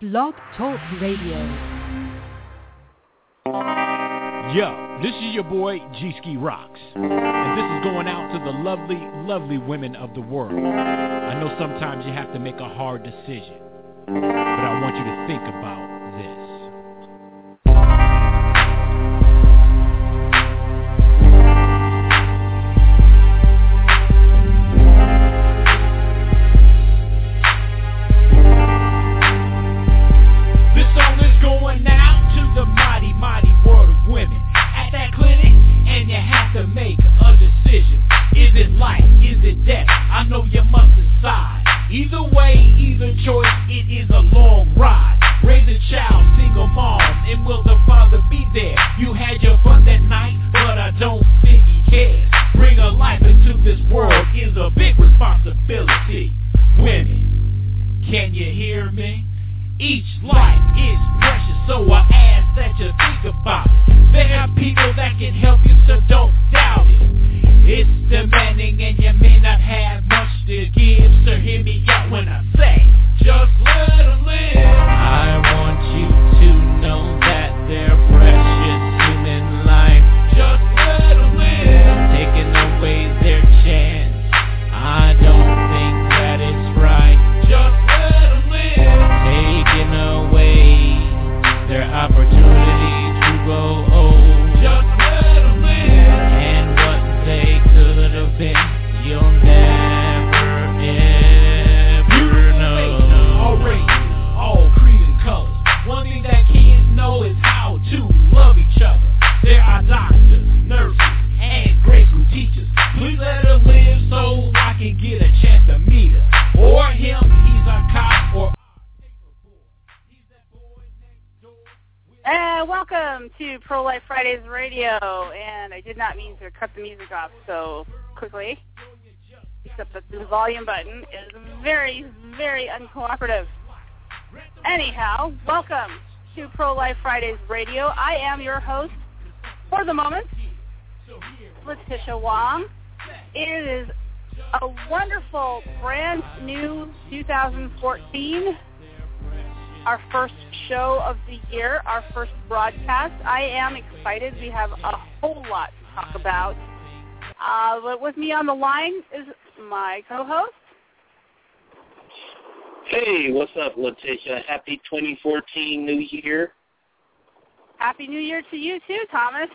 Blog Talk Radio. Yo, this is your boy G Ski Rocks. And this is going out to the lovely, lovely women of the world. I know sometimes you have to make a hard decision, but I want you to think about quickly, except that the volume button is very, very uncooperative. Anyhow, welcome to Pro Life Fridays Radio. I am your host for the moment, Letitia Wong. It is a wonderful, brand new 2014 our first show of the year, our first broadcast. I am excited. We have a whole lot to talk about. Uh, but with me on the line is my co-host. Hey, what's up, Letitia? Happy 2014 New Year. Happy New Year to you too, Thomas.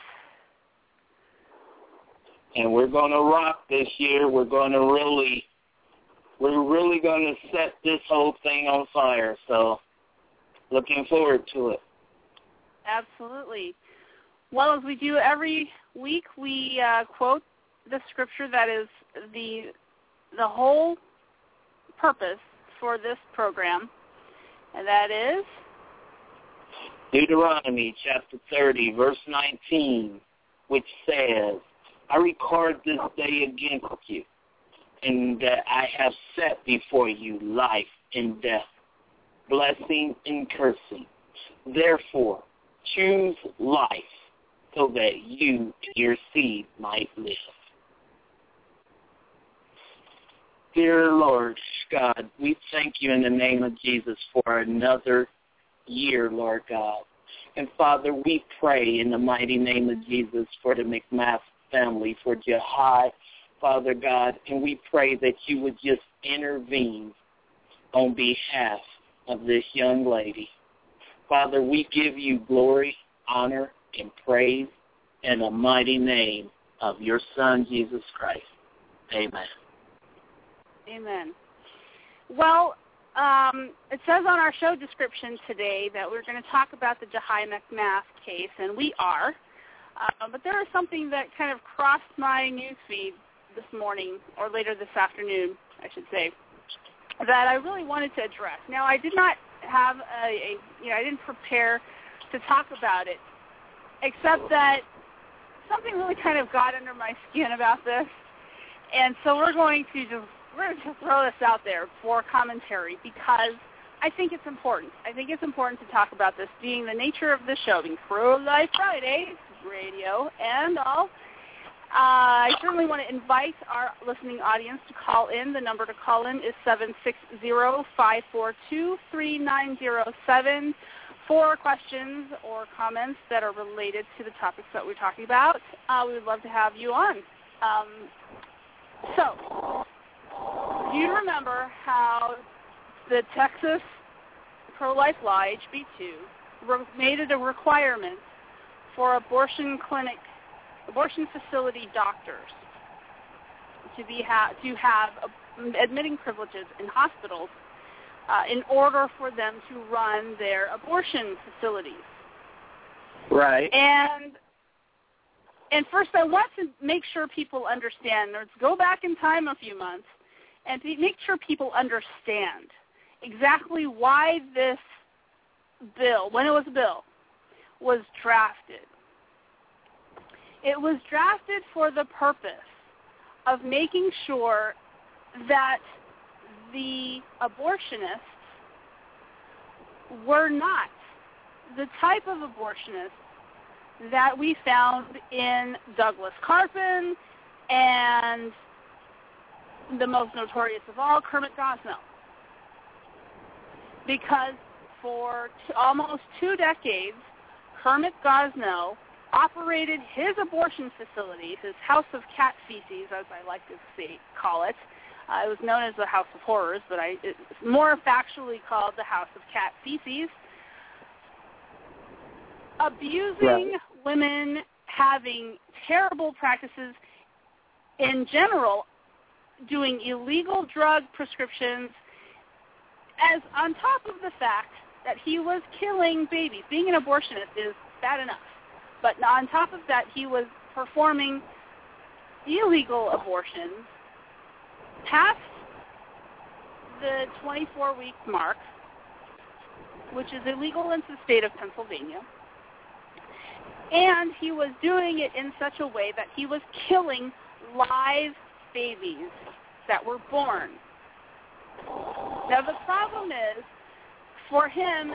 And we're going to rock this year. We're going to really, we're really going to set this whole thing on fire. So, looking forward to it. Absolutely. Well, as we do every week, we uh, quote the scripture that is the the whole purpose for this program, and that is Deuteronomy chapter 30, verse 19, which says, I record this day against you, and that I have set before you life and death, blessing and cursing. Therefore, choose life so that you and your seed might live. Dear Lord God, we thank you in the name of Jesus for another year, Lord God. And Father, we pray in the mighty name of Jesus for the McMath family, for Jihad, Father God, and we pray that you would just intervene on behalf of this young lady. Father, we give you glory, honor, and praise in the mighty name of your Son, Jesus Christ. Amen. Amen. Well, um, it says on our show description today that we're going to talk about the Jahi McMath case, and we are. Uh, but there is something that kind of crossed my news feed this morning, or later this afternoon, I should say, that I really wanted to address. Now, I did not have a, a you know, I didn't prepare to talk about it, except that something really kind of got under my skin about this, and so we're going to just we're going to throw this out there for commentary because I think it's important. I think it's important to talk about this being the nature of the show, being Pro Life Friday radio and all. Uh, I certainly want to invite our listening audience to call in. The number to call in is 760-542-3907 for questions or comments that are related to the topics that we're talking about. Uh, we would love to have you on. Um, so, do you remember how the Texas pro-life law, HB2, made it a requirement for abortion clinic, abortion facility doctors to be ha- to have admitting privileges in hospitals uh, in order for them to run their abortion facilities. Right. And and first, I want to make sure people understand. Let's go back in time a few months and to make sure people understand exactly why this bill, when it was a bill, was drafted. It was drafted for the purpose of making sure that the abortionists were not the type of abortionists that we found in Douglas Karpen and the most notorious of all, Kermit Gosnell. Because for t- almost two decades, Kermit Gosnell operated his abortion facility, his house of cat feces, as I like to say, call it. Uh, it was known as the House of Horrors, but I, it's more factually called the House of Cat Feces. Abusing women, having terrible practices in general, doing illegal drug prescriptions, as on top of the fact that he was killing babies. Being an abortionist is bad enough. But on top of that, he was performing illegal abortions past the 24-week mark, which is illegal in the state of Pennsylvania. And he was doing it in such a way that he was killing live babies that were born. Now the problem is, for him,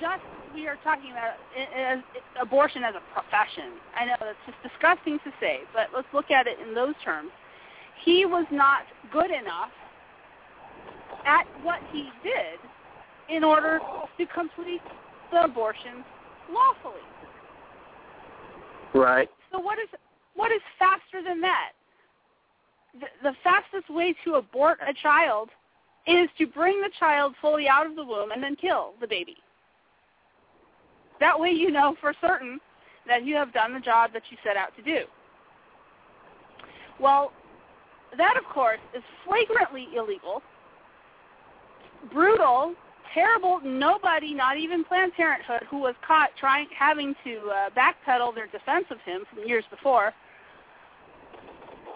just we are talking about as, abortion as a profession. I know that's just disgusting to say, but let's look at it in those terms. He was not good enough at what he did in order to complete the abortion lawfully. Right. So what is what is faster than that? The, fastest way to abort a child is to bring the child fully out of the womb and then kill the baby. That way you know for certain that you have done the job that you set out to do. Well, that of course is flagrantly illegal, brutal, terrible. Nobody, not even Planned Parenthood, who was caught trying having to uh, backpedal their defense of him from years before,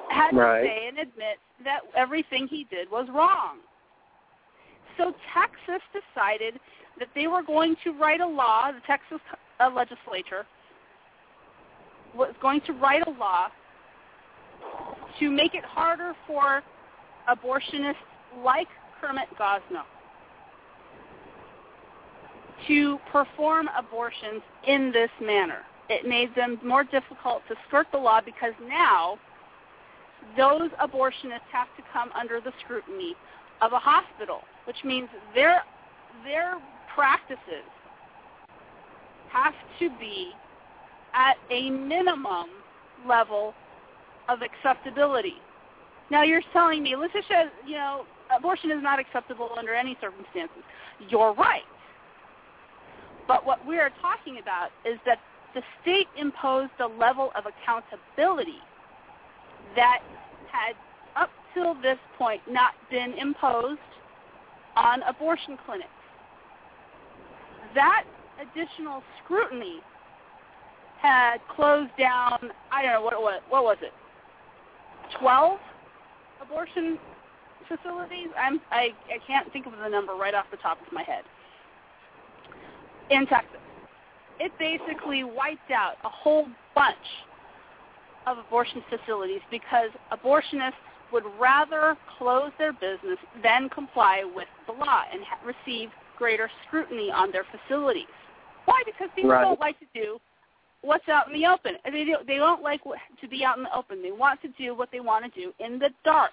had Right. to say and admit that everything he did was wrong. So Texas decided that they were going to write a law. The Texas uh, legislature was going to write a law to make it harder for abortionists like Kermit Gosnell to perform abortions in this manner. It made them more difficult to skirt the law because now those abortionists have to come under the scrutiny of a hospital, which means their their practices have to be at a minimum level of acceptability. Now you're telling me, Letitia, you know, abortion is not acceptable under any circumstances. You're right. But what we are talking about is that the state imposed a level of accountability that had up till this point not been imposed on abortion clinics. That additional scrutiny had closed down, I don't know, what, what, what was it, 12 abortion facilities? I'm, I, I can't think of the number right off the top of my head. In Texas. It basically wiped out a whole bunch of abortion facilities because abortionists would rather close their business than comply with the law and ha- receive greater scrutiny on their facilities. Why? Because people Right. don't like to do what's out in the open. They don't, they don't like to be out in the open. They want to do what they want to do in the dark,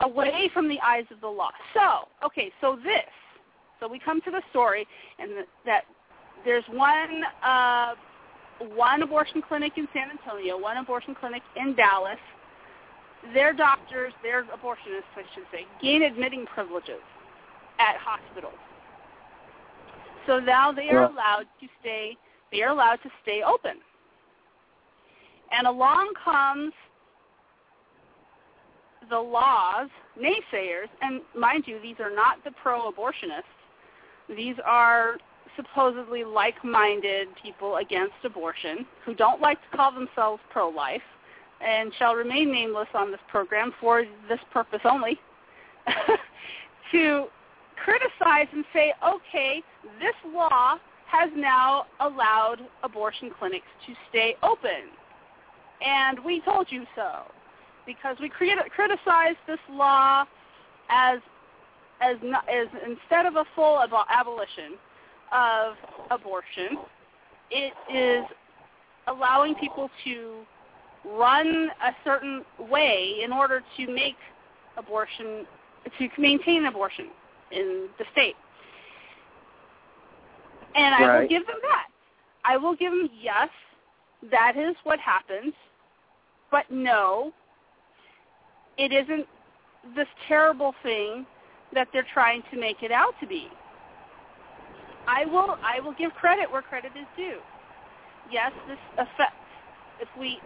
away from the eyes of the law. So, okay, so this. So we come to the story, and the, that there's one uh, one abortion clinic in San Antonio, one abortion clinic in Dallas. Their doctors, their abortionists, I should say, gain admitting privileges at hospitals. So now they are allowed to stay. They are allowed to stay open. And along comes the laws, naysayers, and mind you, these are not the pro-abortionists. These are supposedly like-minded people against abortion who don't like to call themselves pro-life and shall remain nameless on this program for this purpose only, to criticize and say, okay, this law has now allowed abortion clinics to stay open. And we told you so because we criticized this law as as, not, as instead of a full ab- abolition of abortion, it is allowing people to run a certain way in order to make abortion to maintain abortion in the state. And I Right. will give them that. I will give them yes, that is what happens, but no, it isn't this terrible thing that they're trying to make it out to be. I will I will give credit where credit is due. Yes, this affects if we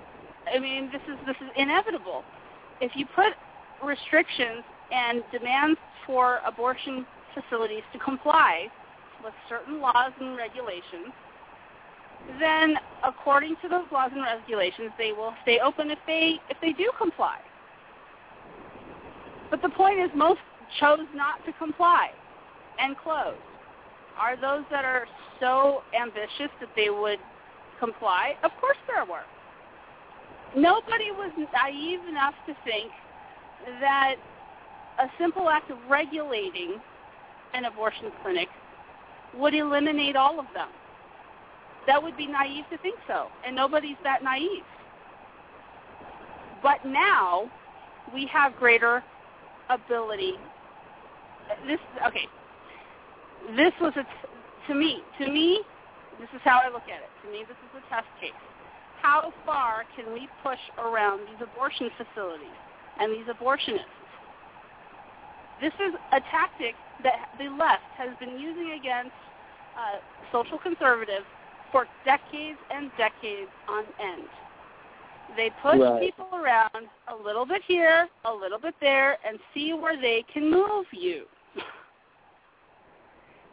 I mean this is this is inevitable. If you put restrictions and demands for abortion facilities to comply with certain laws and regulations, then according to those laws and regulations they will stay open if they if they do comply. But the point is most chose not to comply and close. Are those that are so ambitious that they would comply? Of course there were. Nobody was naive enough to think that a simple act of regulating an abortion clinic would eliminate all of them. That would be naive to think so, and nobody's that naive. But now we have greater ability. This okay. This was a t- to me. To me, this is how I look at it. To me, this is a test case. How far can we push around these abortion facilities and these abortionists? This is a tactic that the left has been using against uh, social conservatives for decades and decades on end. They push Right. people around a little bit here, a little bit there, and see where they can move you.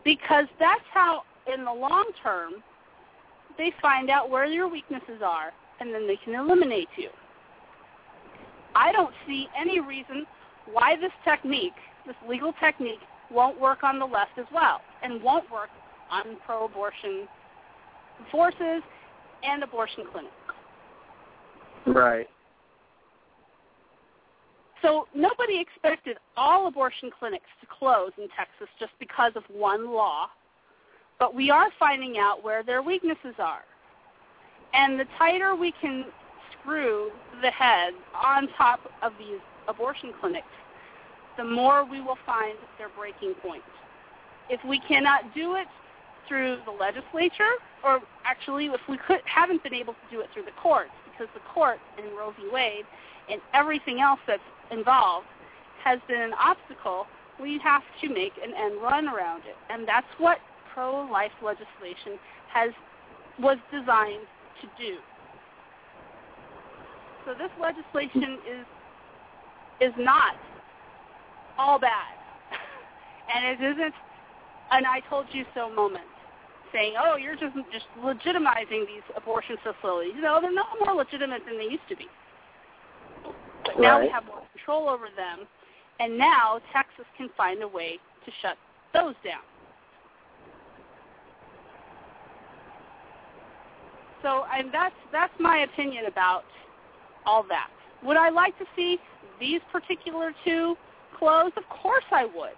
because that's how, in the long term, they find out where your weaknesses are, and then they can eliminate you. I don't see any reason why this technique, this legal technique, won't work on the left as well, and won't work on pro-abortion forces and abortion clinics. Right. So nobody expected all abortion clinics to close in Texas just because of one law, but we are finding out where their weaknesses are. And the tighter we can screw the head on top of these abortion clinics, the more we will find their breaking point. If we cannot do it through the legislature, or actually if we could, haven't been able to do it through the courts, because the court in Roe v. Wade and everything else that's involved has been an obstacle, we have to make an end run around it. And that's what pro-life legislation has was designed to do. So this legislation is is not all bad. and it isn't an I told you so moment saying, "Oh, you're just just legitimizing these abortion facilities." No, they're no more legitimate than they used to be. Now we have more control over them, and now Texas can find a way to shut those down. So, and that's that's my opinion about all that. Would I like to see these particular two closed? Of course I would.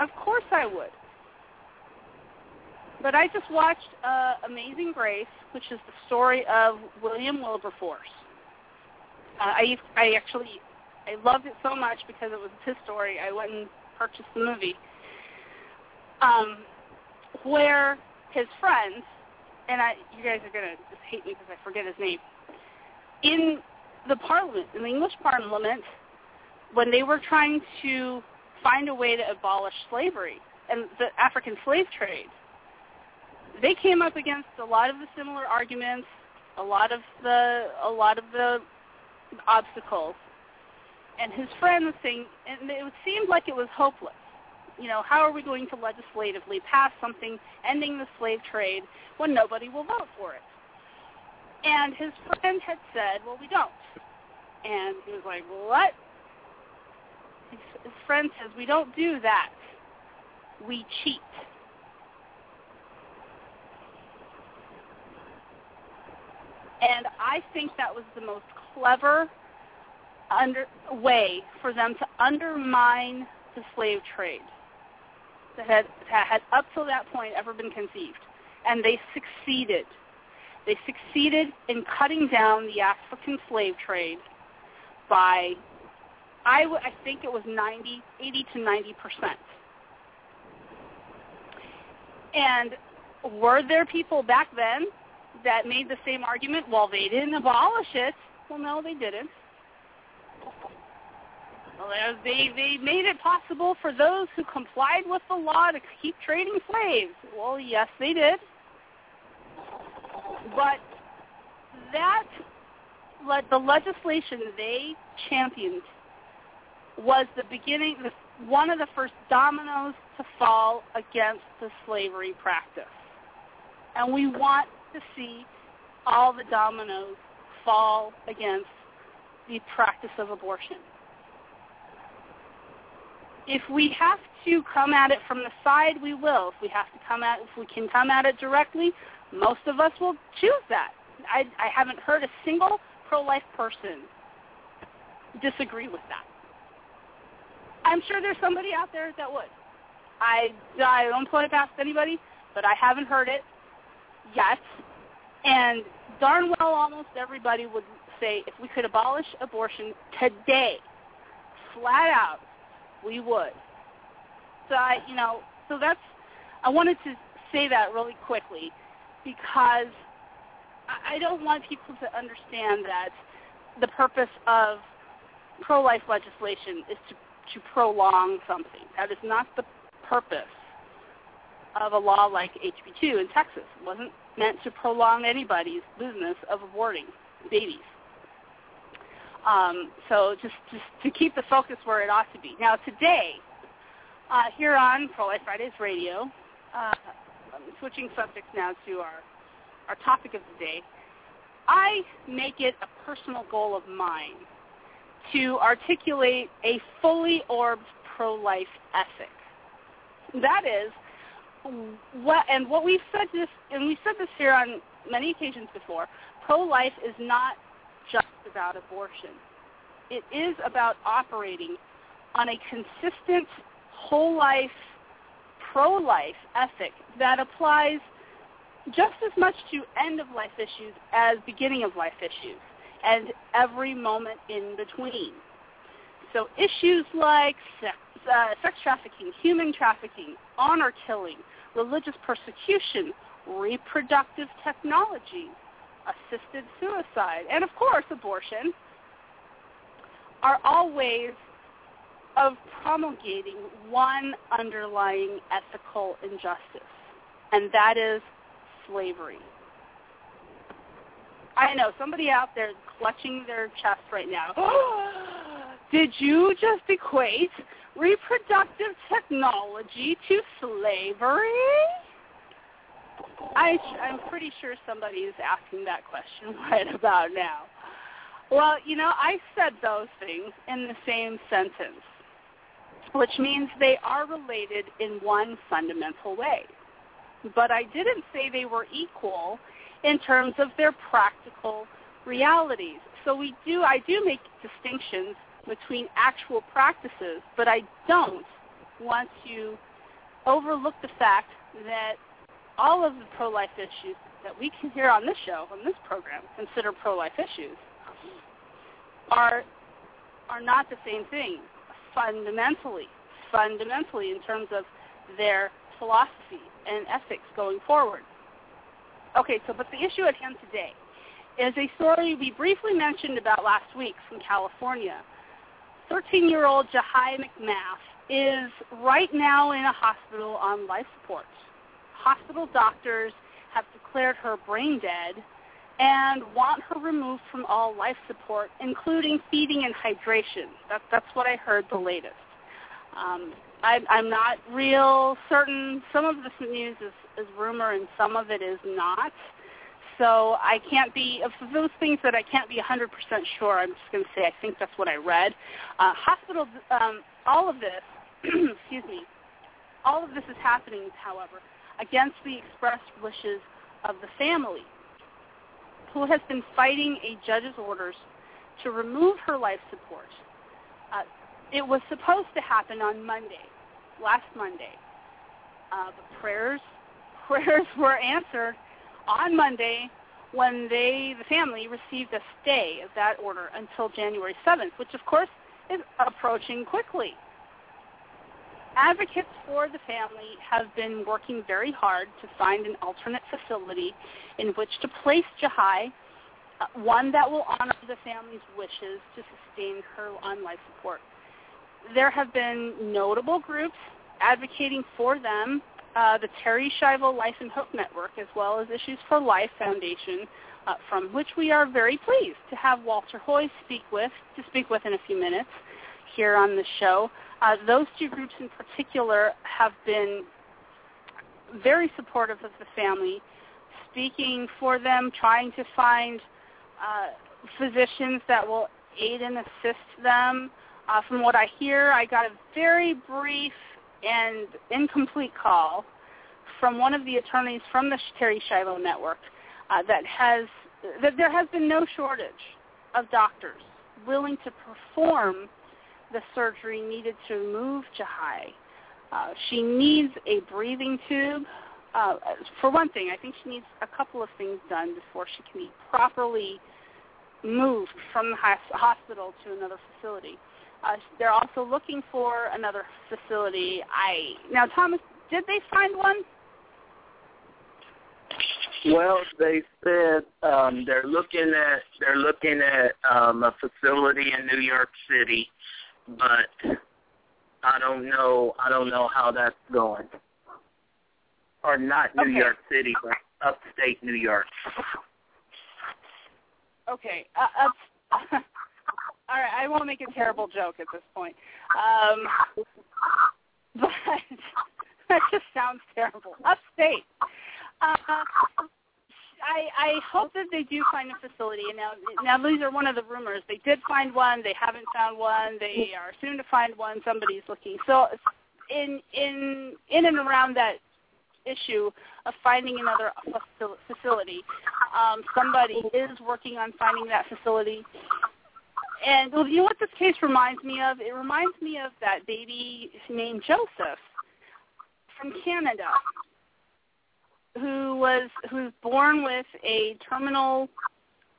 Of course I would. but I just watched uh, Amazing Grace, which is the story of William Wilberforce. Uh, I I actually I loved it so much because it was his story. I went and purchased the movie. Um, where his friends, and I, you guys are gonna just hate me because I forget his name. In the Parliament, in the English Parliament, when they were trying to find a way to abolish slavery and the African slave trade, they came up against a lot of the similar arguments, a lot of the a lot of the obstacles. And his friend saying, and it seemed like it was hopeless. You know, how are we going to legislatively pass something ending the slave trade when nobody will vote for it? And his friend had said, well, we don't. And he was like, what? His, his friend says, we don't do that. We cheat. And I think that was the most clever under, way for them to undermine the slave trade that had, that had up till that point ever been conceived. And they succeeded. They succeeded in cutting down the African slave trade by, I, w- I think it was 90, 80 to 90 percent. And were there people back then that made the same argument? Well, they didn't abolish it. Well, no, they didn't. Well, they they made it possible for those who complied with the law to keep trading slaves. Well, yes, they did. But that the legislation they championed was the beginning, one of the first dominoes to fall against the slavery practice. And we want to see all the dominoes fall against the practice of abortion. If we have to come at it from the side, we will. If we have to come at, if we can come at it directly, most of us will choose that. I, I haven't heard a single pro-life person disagree with that. I'm sure there's somebody out there that would. I, I don't put it past anybody, but I haven't heard it yet. And darn well almost everybody would say if we could abolish abortion today, flat out, we would. So I, you know, so that's, I wanted to say that really quickly because I don't want people to understand that the purpose of pro-life legislation is to, to prolong something. That is not the purpose of a law like HB2 in Texas. It wasn't meant to prolong anybody's business of aborting babies. Um, so just, just to keep the focus where it ought to be. Now today, uh, here on Pro Life Fridays Radio, uh, I'm switching subjects now to our, our topic of the day. I make it a personal goal of mine to articulate a fully orbed pro-life ethic. That is, what, and what we've said this, and we've said this here on many occasions before, pro-life is not just about abortion. It is about operating on a consistent whole life, pro-life ethic that applies just as much to end of life issues as beginning of life issues and every moment in between. So issues like sex, uh, sex trafficking, human trafficking, honor killing, religious persecution, reproductive technology, assisted suicide, and of course abortion are all ways of promulgating one underlying ethical injustice, and that is slavery. I know somebody out there clutching their chest right now. Did you just equate reproductive technology to slavery? I, I'm pretty sure somebody is asking that question right about now. Well, you know, I said those things in the same sentence, which means they are related in one fundamental way. But I didn't say they were equal in terms of their practical realities. So we do, I do make distinctions between actual practices, but I don't want to overlook the fact that all of the pro-life issues that we can hear on this show, on this program, consider pro-life issues, are are not the same thing fundamentally. Fundamentally, in terms of their philosophy and ethics going forward. Okay, so but the issue at hand today is a story we briefly mentioned about last week from California. 13-year-old Jahi McMath is right now in a hospital on life support. Hospital doctors have declared her brain dead and want her removed from all life support, including feeding and hydration. That, that's what I heard the latest. Um, I, I'm not real certain. Some of this news is, is rumor and some of it is not. So I can't be, of those things that I can't be 100% sure, I'm just going to say I think that's what I read. Uh, hospitals, um, all of this, excuse me, all of this is happening, however, against the expressed wishes of the family, who has been fighting a judge's orders to remove her life support. Uh, it was supposed to happen on Monday, last Monday. Uh, the prayers prayers were answered on Monday when they, the family, received a stay of that order until January 7th, which of course is approaching quickly. Advocates for the family have been working very hard to find an alternate facility in which to place Jahi, uh, one that will honor the family's wishes to sustain her on life support. There have been notable groups advocating for them, uh, the Terri Schiavo Life and Hope Network, as well as Issues for Life Foundation, uh, from which we are very pleased to have Walter Hoye speak with, to speak with in a few minutes here on the show. Uh, those two groups in particular have been very supportive of the family, speaking for them, trying to find uh, physicians that will aid and assist them. Uh, from what I hear, I got a very brief and incomplete call from one of the attorneys from the Terri Schiavo Network uh, that has that there has been no shortage of doctors willing to perform the surgery needed to remove Jahi. Uh, she needs a breathing tube. Uh, for one thing, I think she needs a couple of things done before she can be properly moved from the hospital to another facility. Uh, they're also looking for another facility. I now, Thomas, did they find one? Well, they said um, they're looking at they're looking at um, a facility in New York City but I don't know. I don't know how that's going. Or not New okay. York City, but upstate New York. Okay. Uh, up, all right. I won't make a terrible joke at this point. Um, but that just sounds terrible. Upstate. Uh, I, I hope that they do find a facility. And now, now these are one of the rumors. They did find one. They haven't found one. They are soon to find one. Somebody's looking. So, in in in and around that issue of finding another facility, um, somebody is working on finding that facility. And well, you know what this case reminds me of? It reminds me of that baby named Joseph from Canada who was who's born with a terminal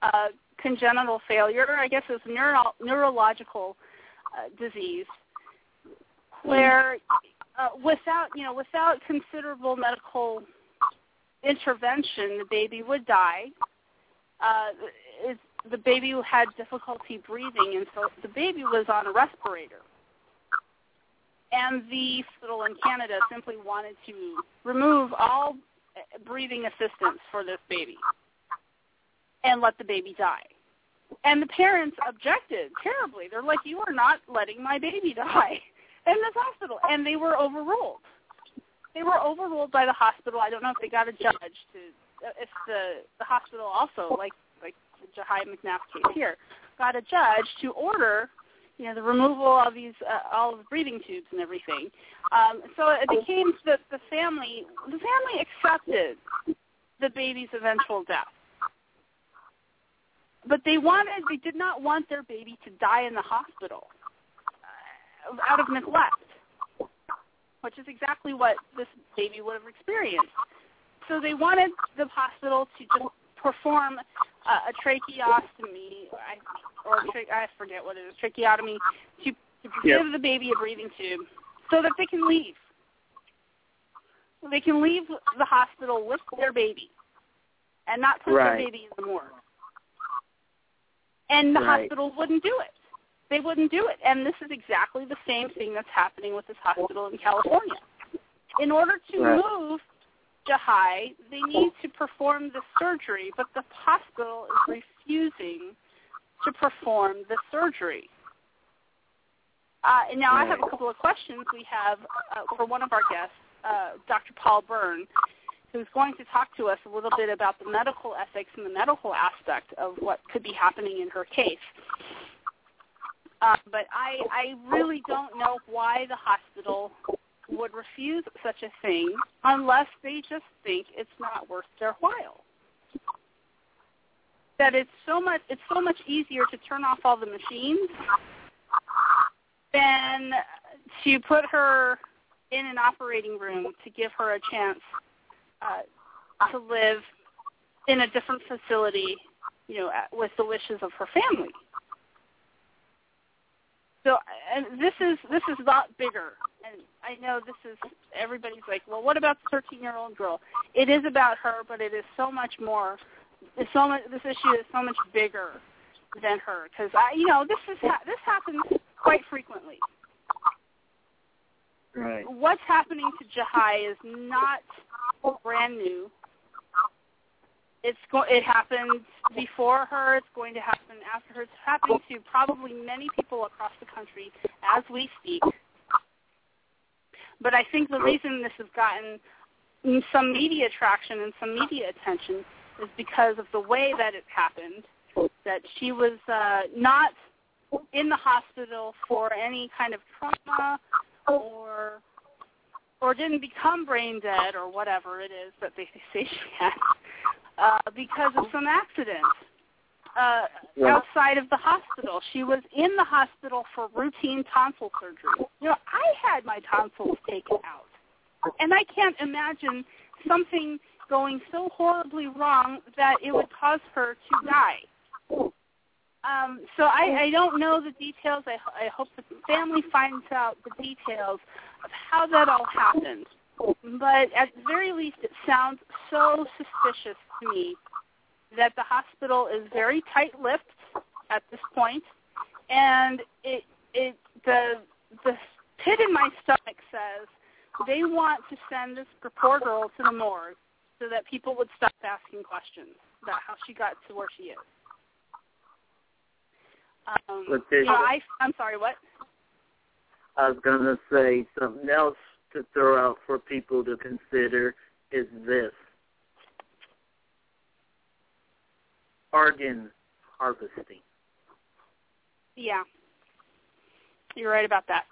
uh, congenital failure. I guess it's neuro- neurological uh, disease, where uh, without you know without considerable medical intervention, the baby would die. Uh, it, the baby had difficulty breathing, and so the baby was on a respirator. And the hospital in Canada simply wanted to remove all breathing assistance for this baby and let the baby die. And the parents objected terribly. They're like, you are not letting my baby die in this hospital. And they were overruled. They were overruled by the hospital. I don't know if they got a judge to, if the, the hospital also, like, like the Jahi McMath case here, got a judge to order you know, the removal of these uh, all of the breathing tubes and everything. Um, so it became that the family the family accepted the baby's eventual death. But they wanted they did not want their baby to die in the hospital uh, out of neglect, which is exactly what this baby would have experienced so they wanted the hospital to just perform uh, a tracheostomy, I, or tra- I forget what it is, tracheotomy, to, to Yep. give the baby a breathing tube so that they can leave. They can leave the hospital with their baby and not put Right. their baby in the morgue. And the Right. hospital wouldn't do it. They wouldn't do it. And this is exactly the same thing that's happening with this hospital in California. In order to Right. move Jahi, they need to perform the surgery, but the hospital is refusing to perform the surgery. Uh, and now I have a couple of questions. We have uh, for one of our guests, uh, Dr. Paul Byrne, who's going to talk to us a little bit about the medical ethics and the medical aspect of what could be happening in her case. Uh, but I, I really don't know why the hospital would refuse such a thing unless they just think it's not worth their while. That it's so much it's so much easier to turn off all the machines than to put her in an operating room to give her a chance uh, to live in a different facility, you know, with the wishes of her family. So, and this is this is a lot bigger, and I know this is everybody's like, well, what about the 13-year-old girl? It is about her, but it is so much more. It's so much. This issue is so much bigger than her because I, you know, this is ha- this happens quite frequently. Right. What's happening to Jahi is not brand new. It's go- it happened before her. It's going to happen after her. It's happening to probably many people across the country as we speak. But I think the reason this has gotten some media traction and some media attention is because of the way that it happened. That she was uh, not in the hospital for any kind of trauma or or didn't become brain dead or whatever it is that they say she had uh, because of some accident uh, Yeah. outside of the hospital. She was in the hospital for routine tonsil surgery. You know, I had my tonsils taken out, and I can't imagine something going so horribly wrong that it would cause her to die. Um, so I, I don't know the details. I, I hope the family finds out the details of how that all happened. But at the very least, it sounds so suspicious to me that the hospital is very tight-lipped at this point, and it it the the pit in my stomach says they want to send this poor girl to the morgue so that people would stop asking questions about how she got to where she is. Um, you know, I, I'm sorry, what? I was going to say something else to throw out for people to consider is this. Organ harvesting. Yeah, you're right about that.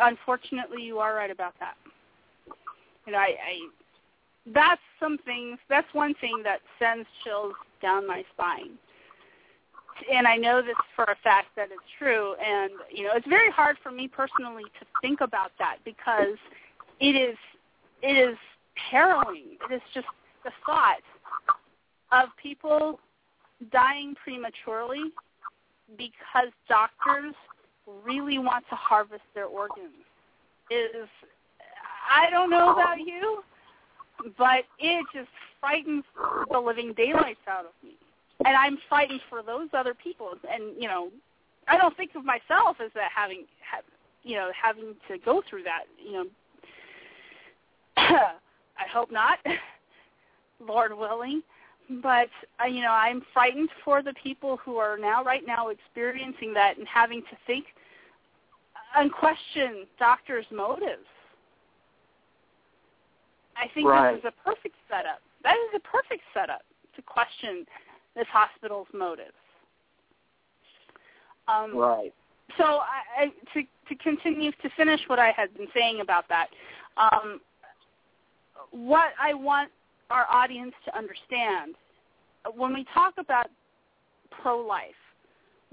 Unfortunately, you are right about that. You know, I, I that's some things. That's one thing that sends chills down my spine. And I know this for a fact that it's true. And you know, it's very hard for me personally to think about that because it is it is harrowing. It is just the thought of people dying prematurely because doctors really want to harvest their organs is I don't know about you, but it just frightens the living daylights out of me. And I'm frightened for those other people and you know, I don't think of myself as that having ha, you know, having to go through that, you know. I hope not. Lord willing but uh, you know i'm frightened for the people who are now right now experiencing that and having to think and question doctors motives i think Right. this is a perfect setup that is a perfect setup to question this hospital's motives um, Right. so I, I, to to continue to finish what I had been saying about that, um, what I want our audience to understand when we talk about pro-life,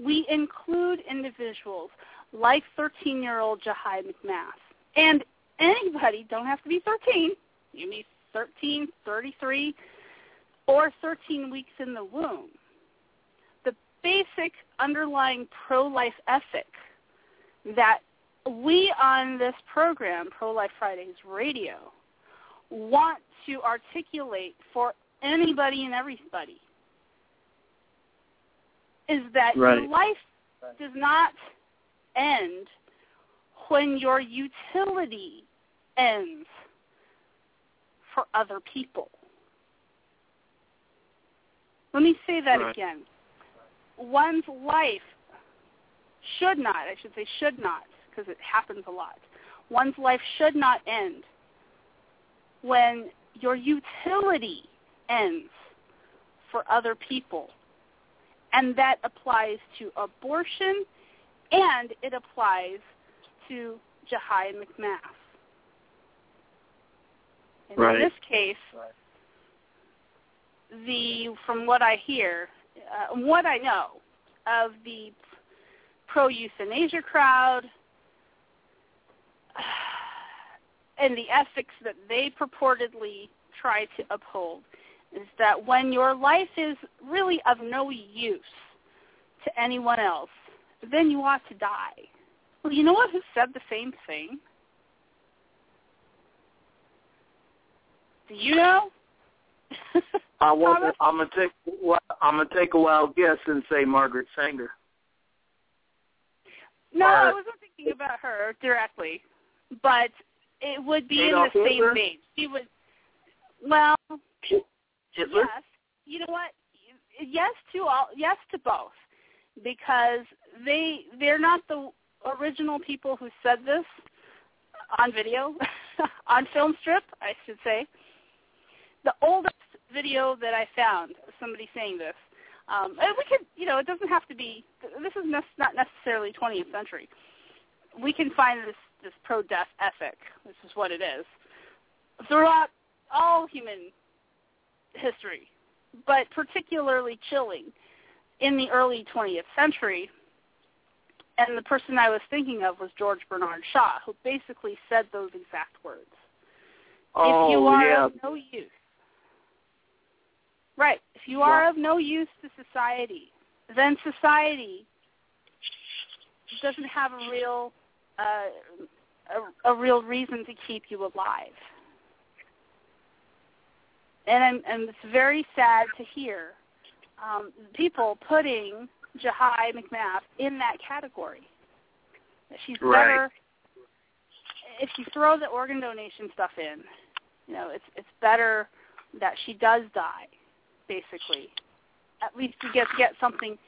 we include individuals like 13-year-old Jahi McMath, and anybody don't have to be 13. You can be 13, 33, or 13 weeks in the womb. The basic underlying pro-life ethic that we on this program, Pro-Life Fridays Radio, want to articulate for anybody and everybody is that right. your life does not end when your utility ends for other people. Let me say that right. again. One's life should not, I should say should not, because it happens a lot. One's life should not end when your utility ends for other people. And that applies to abortion and it applies to Jahi McMath. And right. in this case, the from what I hear, uh, what I know of the pro euthanasia crowd and the ethics that they purportedly try to uphold is that when your life is really of no use to anyone else, then you ought to die. Well, you know what? Who said the same thing? Do you know? I want. I'm gonna take. I'm gonna take a wild guess and say Margaret Sanger. No, I wasn't thinking about her directly, but it would be Adolf in the Hitler? same vein. She would. Well, Hitler. yes. You know what? Yes to all. Yes to both, because they they're not the original people who said this on video, on film strip, I should say. The oldest video that I found somebody saying this, um, and we could, you know, it doesn't have to be. This is ne- not necessarily 20th century. We can find this this pro-death ethic. This is what it is throughout all human history, but particularly chilling in the early 20th century. And the person I was thinking of was George Bernard Shaw, who basically said those exact words. Oh if you are yeah. of no use, right? If you are of no use to society, then society doesn't have a real uh, a, a real reason to keep you alive. And I'm, and it's very sad to hear um, people putting Jahi McMath in that category. That she's Right. better if you throw the organ donation stuff in. You know, it's it's better that she does die, basically. At least you get get something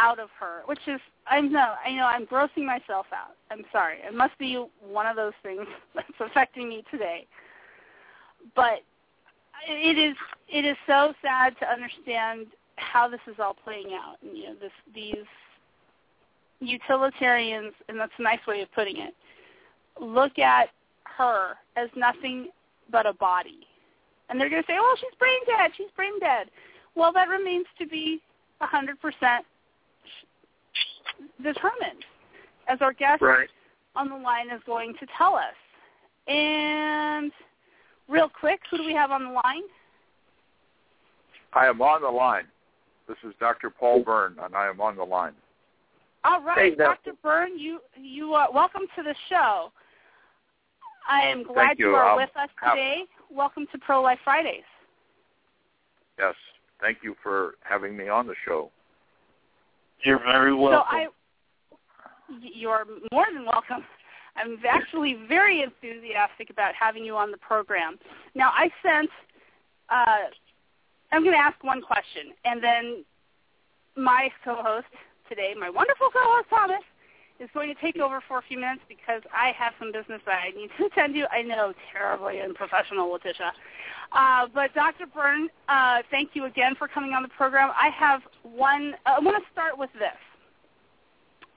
out of her, which is I know I know I'm grossing myself out. I'm sorry. It must be one of those things that's affecting me today. But it is it is so sad to understand how this is all playing out. And, you know, this these utilitarians, and that's a nice way of putting it, look at her as nothing but a body. And they're going to say, "Oh, she's brain dead. She's brain dead." Well, that remains to be 100% determined, as our guest Right. on the line is going to tell us. And real quick, who do we have on the line? I am on the line. This is Dr. Paul Byrne, and I am on the line. All right, Hey, Dr. Byrne, you you uh, welcome to the show. I am glad Thank you. are Um, with us how- today. Welcome to Pro Life Fridays. Yes, thank you for having me on the show. You're very welcome. So I, you're more than welcome. I'm actually very enthusiastic about having you on the program. Now, I sense uh, I'm going to ask one question, and then my co-host today, my wonderful co-host Thomas, is going to take over for a few minutes because I have some business that I need to attend to. I know, terribly unprofessional, Letitia. Uh, but Dr. Byrne, uh, thank you again for coming on the program. I have one. Uh, I want to start with this,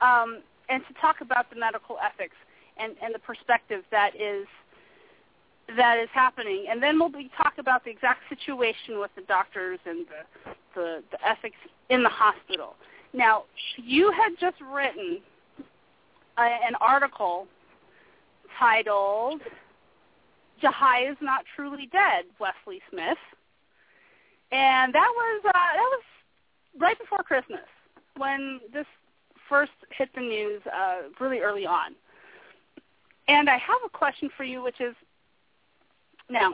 um, and to talk about the medical ethics and, and the perspective that is that is happening, and then we'll be talk about the exact situation with the doctors and the, the the ethics in the hospital. Now, you had just written an article titled Jahi is not truly dead, Wesley Smith. And that was uh, that was right before Christmas when this first hit the news uh, really early on. And I have a question for you, which is now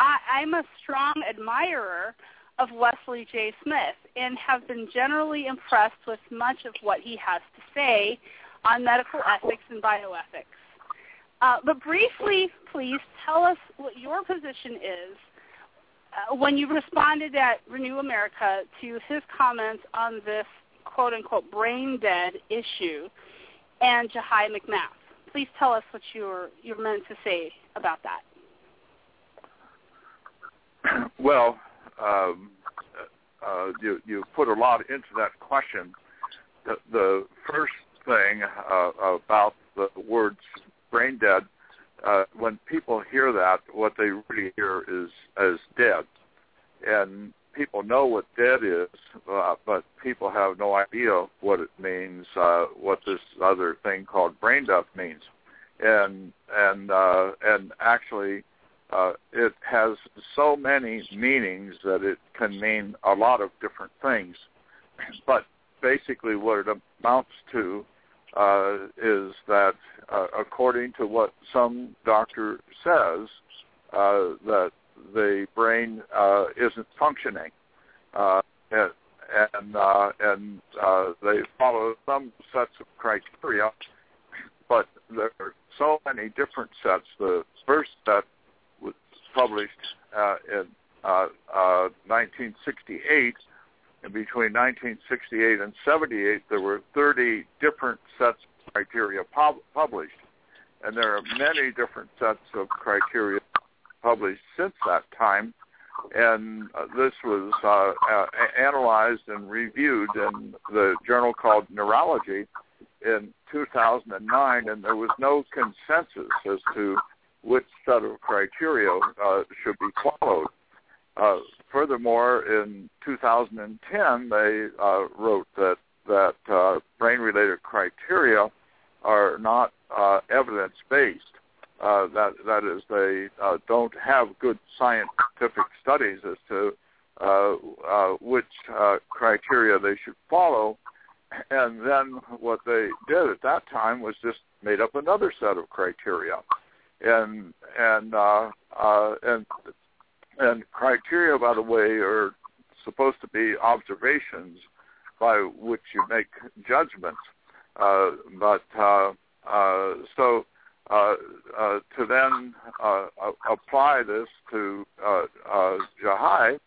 I, I'm a strong admirer of Wesley J. Smith and have been generally impressed with much of what he has to say on medical ethics and bioethics. Uh, but briefly, please tell us what your position is uh, when you responded at Renew America to his comments on this quote unquote brain dead issue and Jahi McMath. Please tell us what you're you're meant to say about that. Well, um, uh, you you put a lot into that question. The, the first thing uh, about the words brain dead, uh, when people hear that, what they really hear is as dead, and people know what dead is, uh, but people have no idea what it means, uh, what this other thing called brain death means, and and uh, and actually uh, it has so many meanings that it can mean a lot of different things. But basically, what it amounts to uh, is that, uh, according to what some doctor says, uh, that the brain uh, isn't functioning, uh, and and, uh, and uh, they follow some sets of criteria, but there are so many different sets. The first set was published uh, in uh, uh, 1968. And between 1968 and 78, there were 30 different sets of criteria pub- published. And there are many different sets of criteria published since that time. And uh, this was uh, uh, analyzed and reviewed in the journal called Neurology in 2009, and there was no consensus as to which set of criteria uh, should be followed. Uh, furthermore, in 2010, they uh, wrote that that uh, brain-related criteria are not uh, evidence-based. Uh, that that is, they don't have good scientific studies as to which criteria they should follow. And then what they did at that time was just made up another set of criteria and and uh, uh, and and criteria, by the way, are supposed to be observations by which you make judgments. Uh, but uh, uh, so uh, uh, to then uh, apply this to Jahi,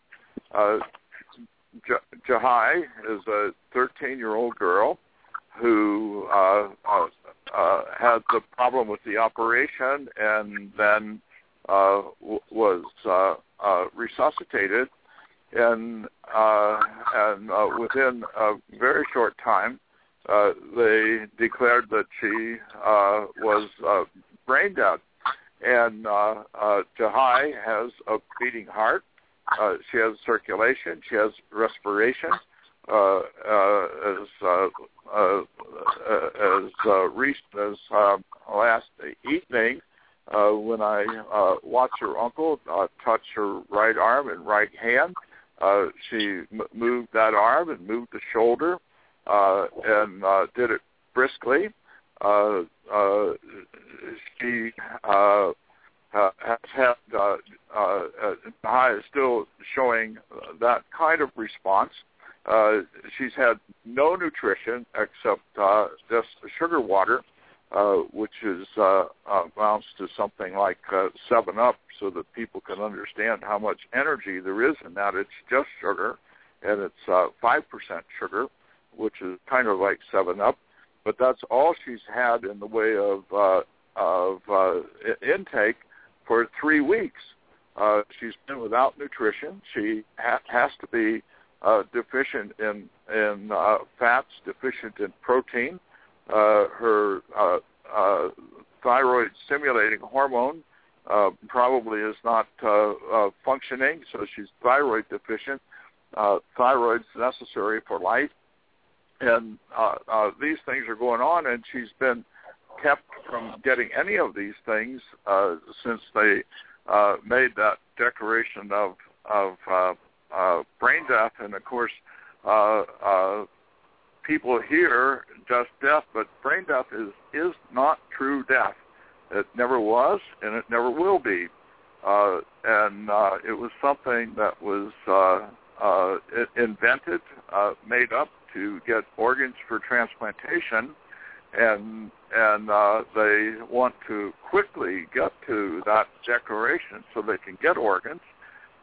J- Jahi is a 13-year-old girl who had the problem with the operation and then w- was uh, uh, resuscitated, and uh, and uh, within a very short time, uh, they declared that she uh, was uh, brain dead. And uh, uh, Jahi has a beating heart. Uh, she has circulation. She has respiration. Uh, uh, as uh, uh, as uh, recent as uh, last evening uh, when I uh, watched her uncle uh, touch her right arm and right hand. Uh, she m- moved that arm and moved the shoulder uh, and uh, did it briskly. Uh, uh, she uh, has had uh, uh, uh, is still showing that kind of response. Uh, she's had no nutrition except uh, just sugar water, uh, which is uh, amounts to something like uh, Seven Up, so that people can understand how much energy there is in that. It's just sugar, and it's uh, five percent sugar, which is kind of like Seven Up. But that's all she's had in the way of uh, of uh, intake for three weeks. Uh, she's been without nutrition. She ha- has to be uh, deficient in in uh, fats, deficient in protein. Uh, her uh, uh, thyroid stimulating hormone uh, probably is not uh, uh, functioning, so she's thyroid deficient. Uh, thyroid's necessary for life, and uh, uh, these things are going on, and she's been kept from getting any of these things uh, since they uh, made that declaration of of uh, uh, brain death, and of course, uh, uh, people hear just death, but brain death is is not true death. It never was, and it never will be. Uh, and uh, it was something that was uh, uh, invented, uh, made up to get organs for transplantation, and and uh, they want to quickly get to that declaration so they can get organs.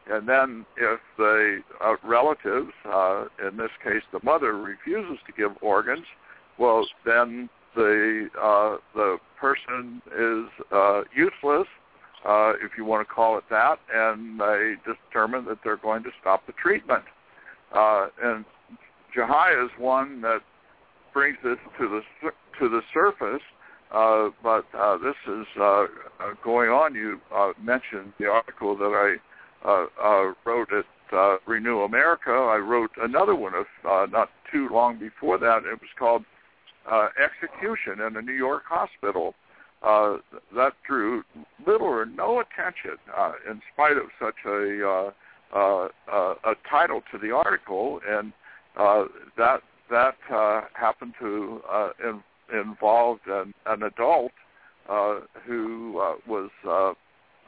And then if the uh, relatives, uh, in this case the mother, refuses to give organs, well then the uh, the person is uh, useless, uh, if you want to call it that, and they determine that they're going to stop the treatment. Uh, and Jahi is one that brings this to the to the surface. Uh, but uh, this is uh, uh, going on. You uh, mentioned the article that I uh, uh, wrote at uh, Renew America. I wrote another one of uh, not too long before that. It was called uh, Execution in a New York Hospital. Uh, that drew little or no attention, uh, in spite of such a uh, uh, uh, a title to the article, and uh, that that uh, happened to uh, in, involved an, an adult uh, who uh, was uh,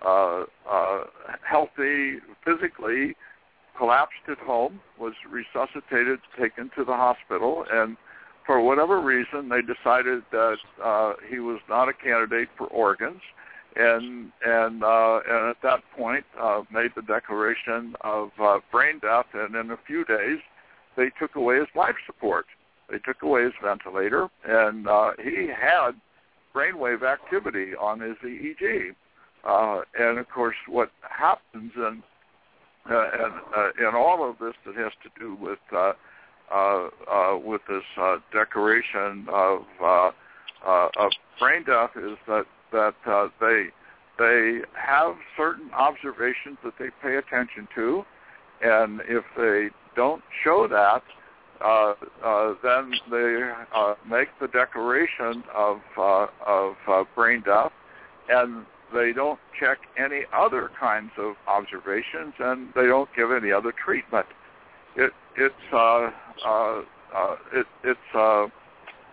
uh, uh, healthy physically, collapsed at home, was resuscitated, taken to the hospital, and for whatever reason, they decided that uh, he was not a candidate for organs, and and uh, and at that point uh, made the declaration of uh, brain death, and in a few days, they took away his life support. They took away his ventilator, and uh, he had brainwave activity on his EEG. Uh, and of course, what happens in uh, and uh, in all of this that has to do with uh, uh, uh, with this uh, declaration of uh, uh, of brain death is that that uh, they they have certain observations that they pay attention to, and if they don't show that, uh, uh, then they uh, make the declaration of uh, of uh, brain death, and they don't check any other kinds of observations, and they don't give any other treatment. It it's uh, uh, uh, it, it's uh,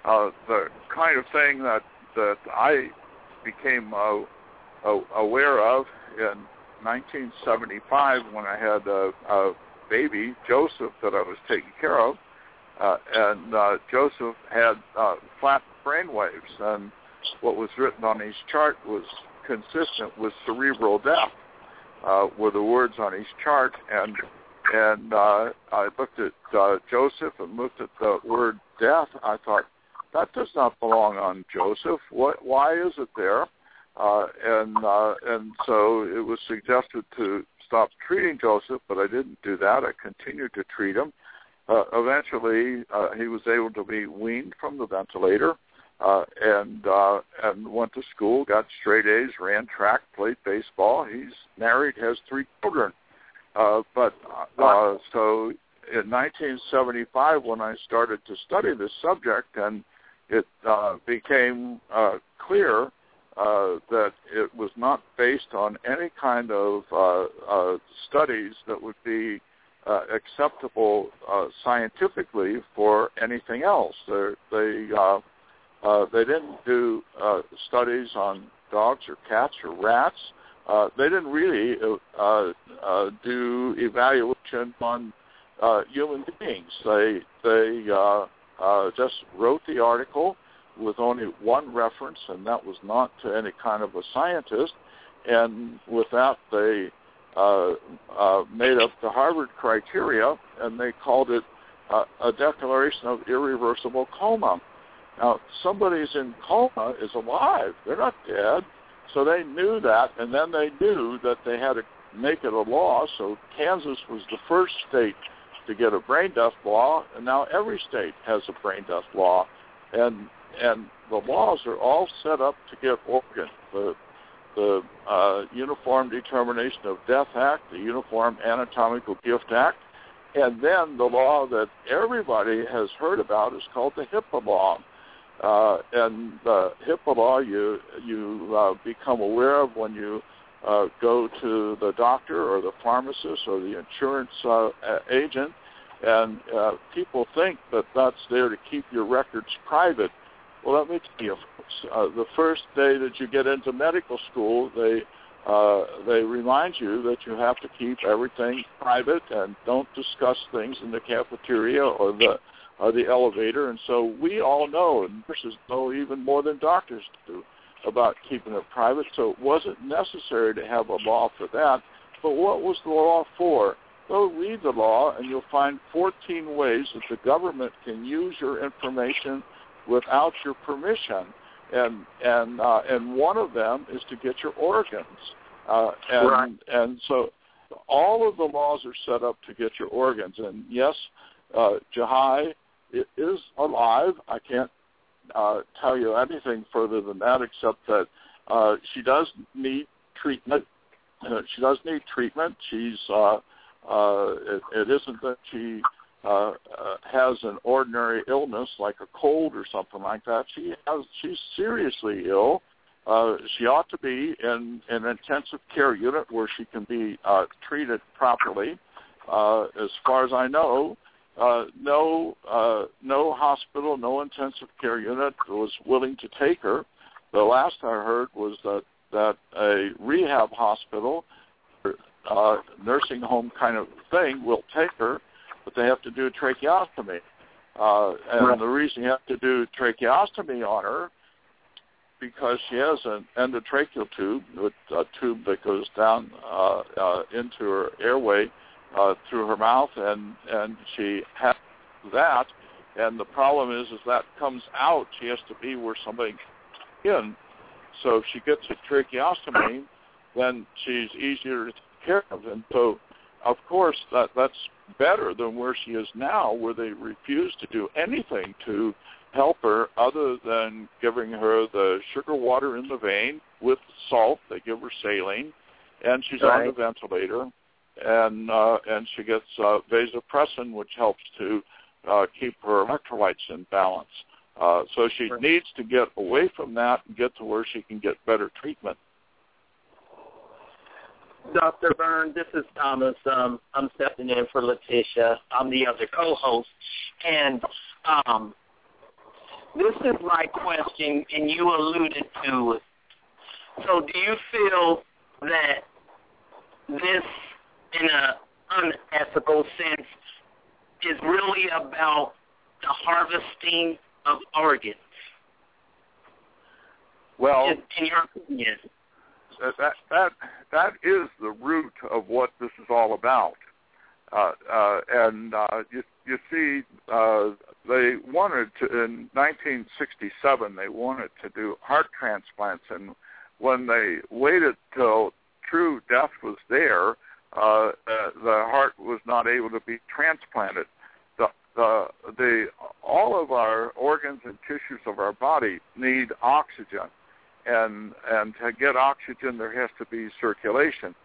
uh, the kind of thing that that I became uh, aware of in 1975 when I had a, a baby, Joseph, that I was taking care of, uh, and uh, Joseph had uh, flat brain waves, and what was written on his chart was consistent with cerebral death, uh, were the words on his chart, and and uh, I looked at uh, Joseph and looked at the word death. I thought that does not belong on Joseph. What? Why is it there? Uh, and uh, and so it was suggested to stop treating Joseph, but I didn't do that. I continued to treat him. Uh, eventually, uh, he was able to be weaned from the ventilator, uh, and uh, and went to school, got straight A's, ran track, played baseball. He's married, has three children. Uh, but uh, so in 1975, when I started to study this subject, and it uh, became uh, clear uh, that it was not based on any kind of uh, uh, studies that would be uh, acceptable uh, scientifically for anything else. They're, they uh, uh, they didn't do uh, studies on dogs or cats or rats. Uh, they didn't really uh, uh, do evaluation on uh, human beings. They they uh, uh, just wrote the article with only one reference, and that was not to any kind of a scientist. And with that, they uh, uh, made up the Harvard criteria, and they called it uh, a declaration of irreversible coma. Now, somebody's in coma is alive; they're not dead. So they knew that, and then they knew that they had to make it a law. So Kansas was the first state to get a brain death law, and now every state has a brain death law, and and the laws are all set up to get organs. The the uh, Uniform Determination of Death Act, the Uniform Anatomical Gift Act, and then the law that everybody has heard about is called the HIPAA law. Uh, and the HIPAA law you you uh, become aware of when you uh, go to the doctor or the pharmacist or the insurance uh, agent, and uh, people think that that's there to keep your records private. Well, let me tell you, uh, the first day that you get into medical school, they uh, they remind you that you have to keep everything private and don't discuss things in the cafeteria or the or the elevator. And so we all know, and nurses know even more than doctors do, about keeping it private. So it wasn't necessary to have a law for that. But what was the law for? Go read the law, and you'll find 14 ways that the government can use your information without your permission and and uh, and one of them is to get your organs. Uh, and right. and so all of the laws are set up to get your organs. And yes, uh, Jahi is alive. I can't uh, tell you anything further than that, except that uh, she does need treatment. Uh, she does need treatment. She's uh, uh, it, it isn't that she uh, uh, has an ordinary illness like a cold or something like that. She has she's seriously ill. Uh, she ought to be in, in an intensive care unit where she can be uh, treated properly. Uh, as far as I know, uh, no uh, no hospital, no intensive care unit was willing to take her. The last I heard was that that a rehab hospital, uh, nursing home kind of thing, will take her but they have to do a tracheostomy. Uh, and right. the reason you have to do tracheostomy on her because she has an endotracheal tube, a tube that goes down uh, uh, into her airway uh, through her mouth, and and she has that. And the problem is, is that comes out. She has to be where somebody in. So if she gets a tracheostomy, then she's easier to take care of. And so of course, that that's better than where she is now, where they refuse to do anything to help her other than giving her the sugar water in the vein with salt. They give her saline, and she's right. on the ventilator, and uh, and she gets uh, vasopressin, which helps to uh, keep her electrolytes in balance. Uh, so she right. needs to get away from that and get to where she can get better treatment. Dr. Byrne, this is Thomas. Um, I'm stepping in for Letitia. I'm the other co-host. And um, this is my question, and you alluded to it. So do you feel that this, in an unethical sense, is really about the harvesting of organs? Well, in, your opinion that that that is the root of what this is all about. Uh, uh, and uh, you you see, uh, they wanted to in 1967 they wanted to do heart transplants, and when they waited till true death was there, uh, the heart was not able to be transplanted. The, the the all of our organs and tissues of our body need oxygen. And and to get oxygen there has to be circulation.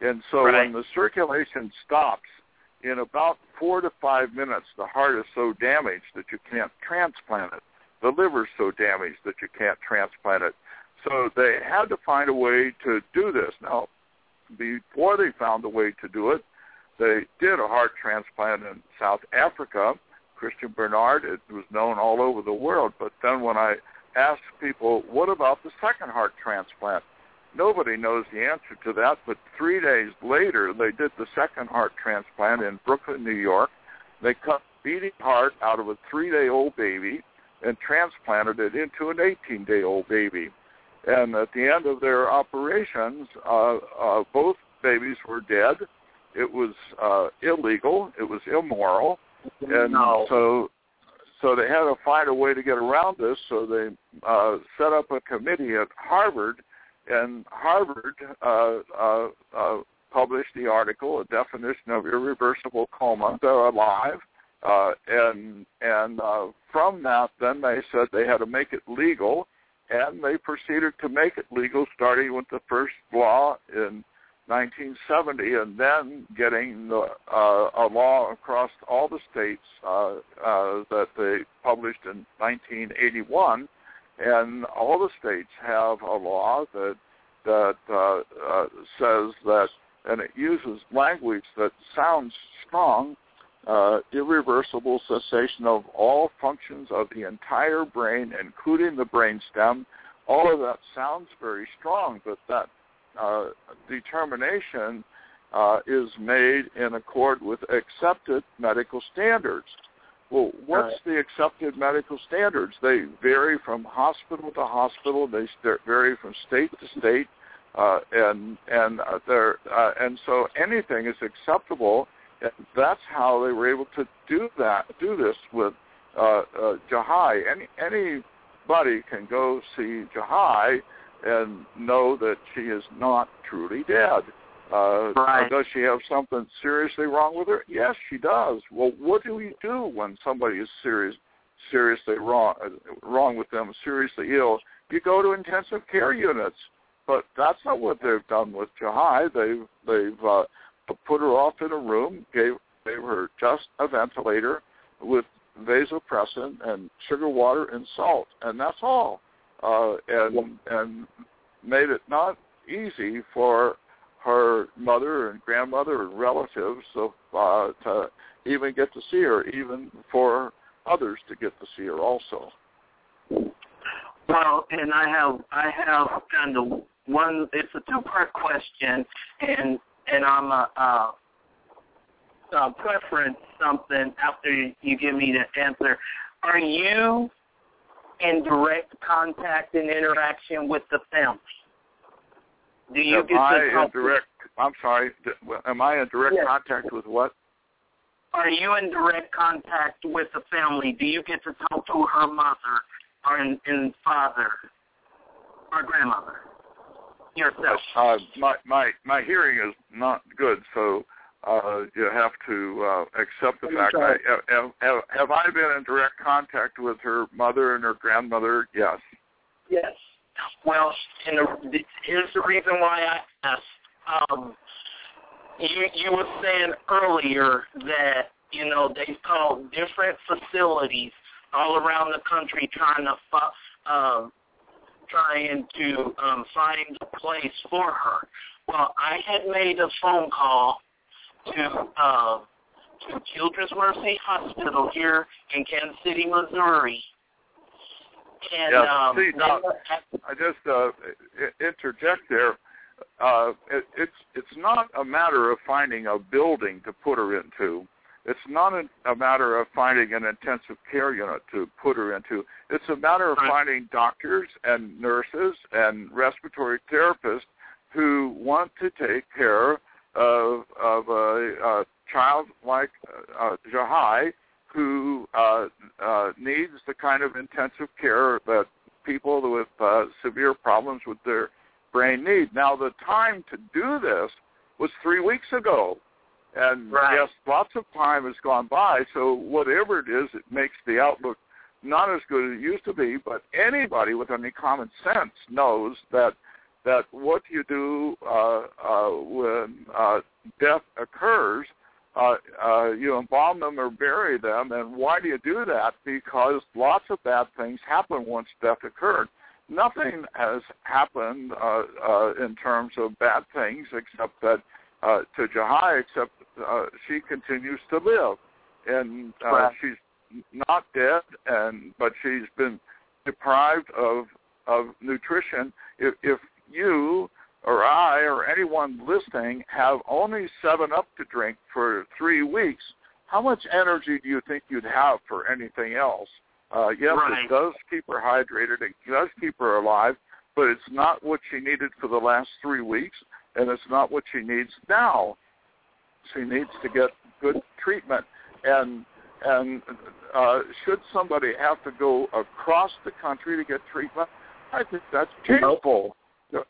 And so right. when the circulation stops in about four to five minutes the heart is so damaged that you can't transplant it. The liver is so damaged that you can't transplant it. So they had to find a way to do this. Now before they found a way to do it they did a heart transplant in south africa Christiaan Barnard it was known all over the world but then when i asked people, what about the second heart transplant? Nobody knows the answer to that, but three days later, they did the second heart transplant in Brooklyn, New York. They cut beating heart out of a three-day-old baby and transplanted it into an 18-day-old baby. And at the end of their operations, uh, uh, both babies were dead. It was uh, illegal. It was immoral. And no. so so they had to find a way to get around this. So they uh, set up a committee at Harvard, and Harvard uh, uh, uh, published the article, a definition of irreversible coma. They're alive, uh, and and uh, from that, then they said they had to make it legal, and they proceeded to make it legal, starting with the first law in 1970, and then getting the, uh, a law across all the states uh, uh, that they published in 1981, and all the states have a law that that uh, uh, says that, and it uses language that sounds strong, uh, irreversible cessation of all functions of the entire brain, including the brain stem. All of that sounds very strong, but that uh, determination uh, is made in accord with accepted medical standards. Well, what's the accepted medical standards? They vary from hospital to hospital. They vary from state to state, uh, and and uh, there uh, and so anything is acceptable. And that's how they were able to do that. Do this with uh, uh, Jahi. Any anybody can go see Jahi and know that she is not truly dead. Uh, right. Does she have something seriously wrong with her? Yes, she does. Well, what do we do when somebody is serious, seriously wrong, wrong with them, seriously ill? You go to intensive care units. But that's not what they've done with Jahi. They've they've uh, put her off in a room, gave gave her just a ventilator with vasopressin and sugar water and salt, and that's all. Uh, and and made it not easy for her mother and grandmother and relatives of, uh, to even get to see her, even for others to get to see her also. Well, and I have I have kind of one. It's a two part question, and and I'm a, uh, uh, preference something after you give me the answer. Are you in direct contact and interaction with the family? Do you am get I in direct? I'm sorry. Am I in direct yes. contact with what? Are you in direct contact with the family? Do you get to talk to her mother or and father or grandmother yourself? Uh, my my my hearing is not good, so uh, you have to uh, accept the fact. I, have, have, have I been in direct contact with her mother and her grandmother? Yes. Yes. Well, and the, here's the reason why I asked. Um, you you were saying earlier that you know they called different facilities all around the country trying to um, trying to um, find a place for her. Well, I had made a phone call to uh, to Children's Mercy Hospital here in Kansas City, Missouri. And yeah, um, see, now, I just uh, interject there. Uh, it, it's it's not a matter of finding a building to put her into. It's not a, a matter of finding an intensive care unit to put her into. It's a matter of finding doctors and nurses and respiratory therapists who want to take care of of a, a child like uh, Jahi who uh, uh, needs the kind of intensive care that people with uh, severe problems with their brain need. Now, the time to do this was three weeks ago. And right. yes, lots of time has gone by, so whatever it is, it makes the outlook not as good as it used to be. But anybody with any common sense knows that that what you do uh, uh, when uh, death occurs uh, uh, you embalm them or bury them. And why do you do that? Because lots of bad things happen once death occurred. Nothing has happened uh, uh, in terms of bad things except that uh, to Jahi, except uh, she continues to live, and uh, right. she's not dead, and but she's been deprived of of nutrition. If, if you or I or anyone listening have only 7 Up to drink for three weeks, how much energy do you think you'd have for anything else? Uh, yes, right. it does keep her hydrated. It does keep her alive, but it's not what she needed for the last three weeks, and it's not what she needs now. She needs to get good treatment. And and uh, should somebody have to go across the country to get treatment, I think that's painful.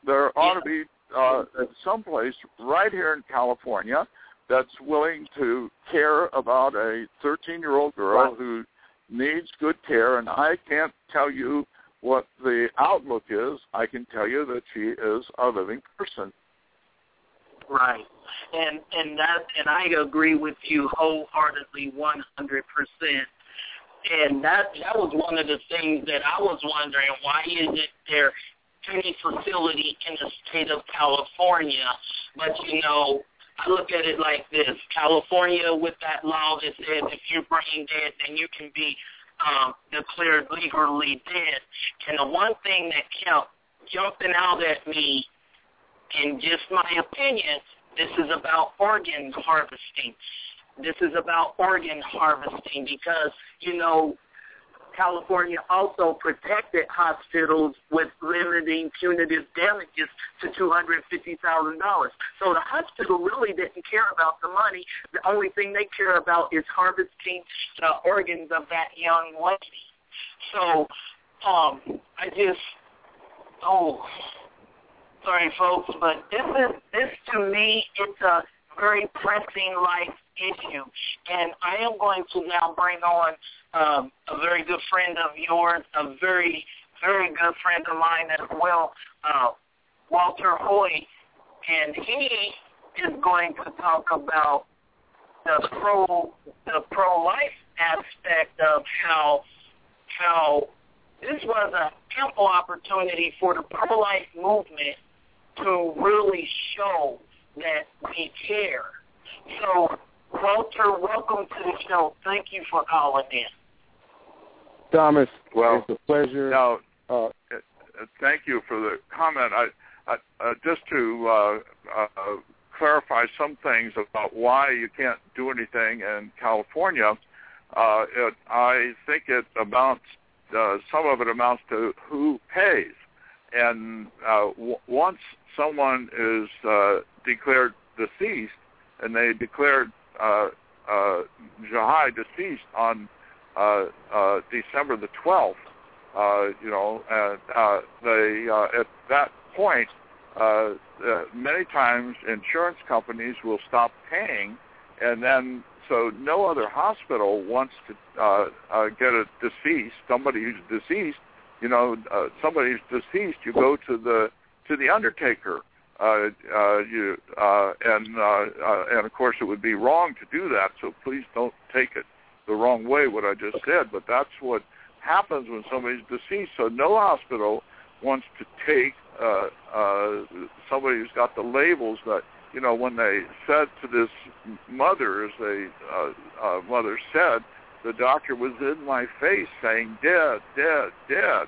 There ought to be uh, someplace right here in California that's willing to care about a 13-year-old girl right. who needs good care. And I can't tell you what the outlook is. I can tell you that she is a living person. Right. And and that and I agree with you wholeheartedly, one hundred percent. And that that was one of the things that I was wondering. Why isn't there any facility in the state of California? But you know, I look at it like this: California, with that law that says if you're brain dead, then you can be um, declared legally dead. And the one thing that kept jumping out at me, in just my opinion, this is about organ harvesting. This is about organ harvesting because, you know, California also protected hospitals with limiting punitive damages to $250,000. So the hospital really didn't care about the money. The only thing they care about is harvesting the organs of that young lady. So um, I just, oh, sorry, folks, but this is this to me, it's a very pressing life issue, and I am going to now bring on um, a very good friend of yours, a very very good friend of mine as well, uh, Walter Hoye, and he is going to talk about the pro the pro life aspect of how how this was an ample opportunity for the pro life movement to really show that we care. So, Walter, welcome to the show. Thank you for calling in. Thomas, well, it's a pleasure. Now, uh, thank you for the comment. I, I uh, just to uh, uh, clarify some things about why you can't do anything in California. Uh, it, I think it amounts. Uh, some of it amounts to who pays, and uh, w- once someone is uh, declared deceased, and they declared uh, uh, Jahi deceased on uh, uh, December the 12th, uh, you know, and uh, they uh, at that point, uh, uh, many times insurance companies will stop paying, and then so no other hospital wants to uh, uh, get a deceased, somebody who's deceased, you know, uh, somebody who's deceased. You go to the to the undertaker. Uh, uh, you uh, and uh, uh, and of course it would be wrong to do that. So please don't take it the wrong way what I just said. But that's what happens when somebody's deceased. So no hospital wants to take uh, uh, somebody who's got the labels that you know when they said to this mother, as the uh, uh, mother said, the doctor was in my face saying dead, dead, dead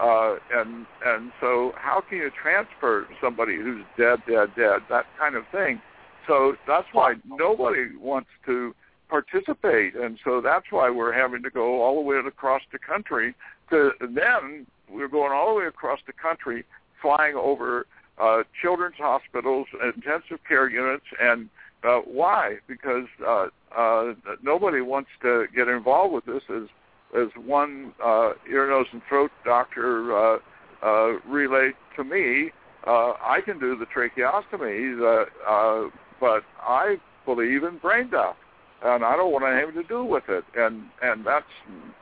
uh, and and so how can you transfer somebody who's dead, dead, dead, that kind of thing? So that's why nobody wants to participate, and so that's why we're having to go all the way across the country. To then we're going all the way across the country, flying over uh, children's hospitals, intensive care units, and uh, why? Because uh, uh, nobody wants to get involved with this as as one uh, ear, nose, and throat doctor uh, uh, relayed to me, uh, I can do the tracheostomy, uh, uh, but I believe in brain death, and I don't want anything to do with it. And and that's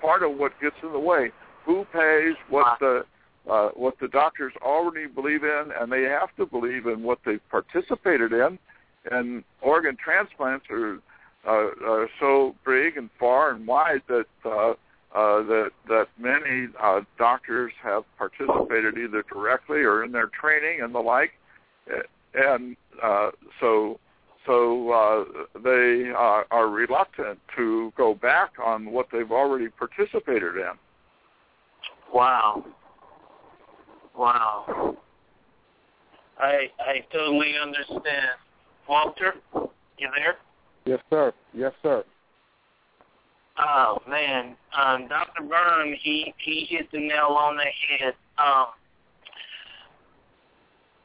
part of what gets in the way. Who pays? What the uh, what the doctors already believe in, and they have to believe in what they've participated in. And organ transplants are uh, are so big and far and wide that uh, uh, that that many uh, doctors have participated either directly or in their training and the like, and uh, so so uh, they uh, are reluctant to go back on what they've already participated in. Wow. Wow. I I totally understand. Walter, you there? Yes, sir. Yes, sir. Oh man, um, Dr. Byrne, he he hit the nail on the head. Um,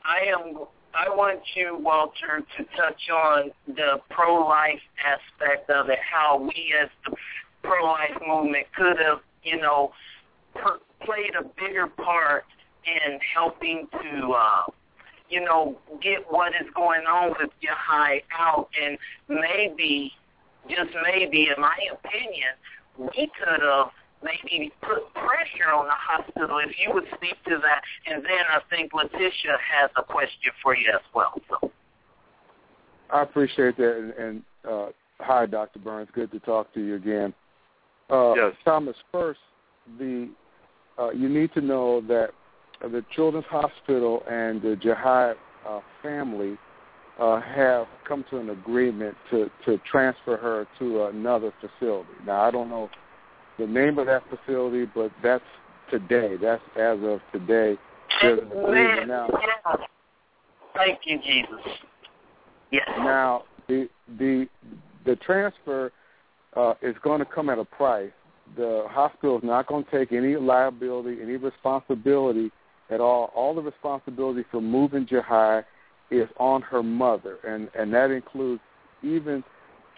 I am. I want you, Walter, to touch on the pro-life aspect of it. How we, as the pro-life movement, could have, you know, per, played a bigger part in helping to, uh, you know, get what is going on with Jahi out, and maybe just maybe, in my opinion, we could have maybe put pressure on the hospital if you would speak to that. And then I think Letitia has a question for you as well. So. I appreciate that, and, and uh, hi, Dr. Burns. Good to talk to you again. Uh, yes. Thomas, first, the uh, you need to know that the Children's Hospital and the Jihad uh, family uh, have come to an agreement to, to transfer her to another facility. Now, I don't know the name of that facility, but that's today. That's as of today. There's an agreement now. Thank you, Jesus. Yes. Now, the the the transfer uh, is going to come at a price. The hospital is not going to take any liability, any responsibility at all. All the responsibility for moving Jahi is on her mother, and and that includes even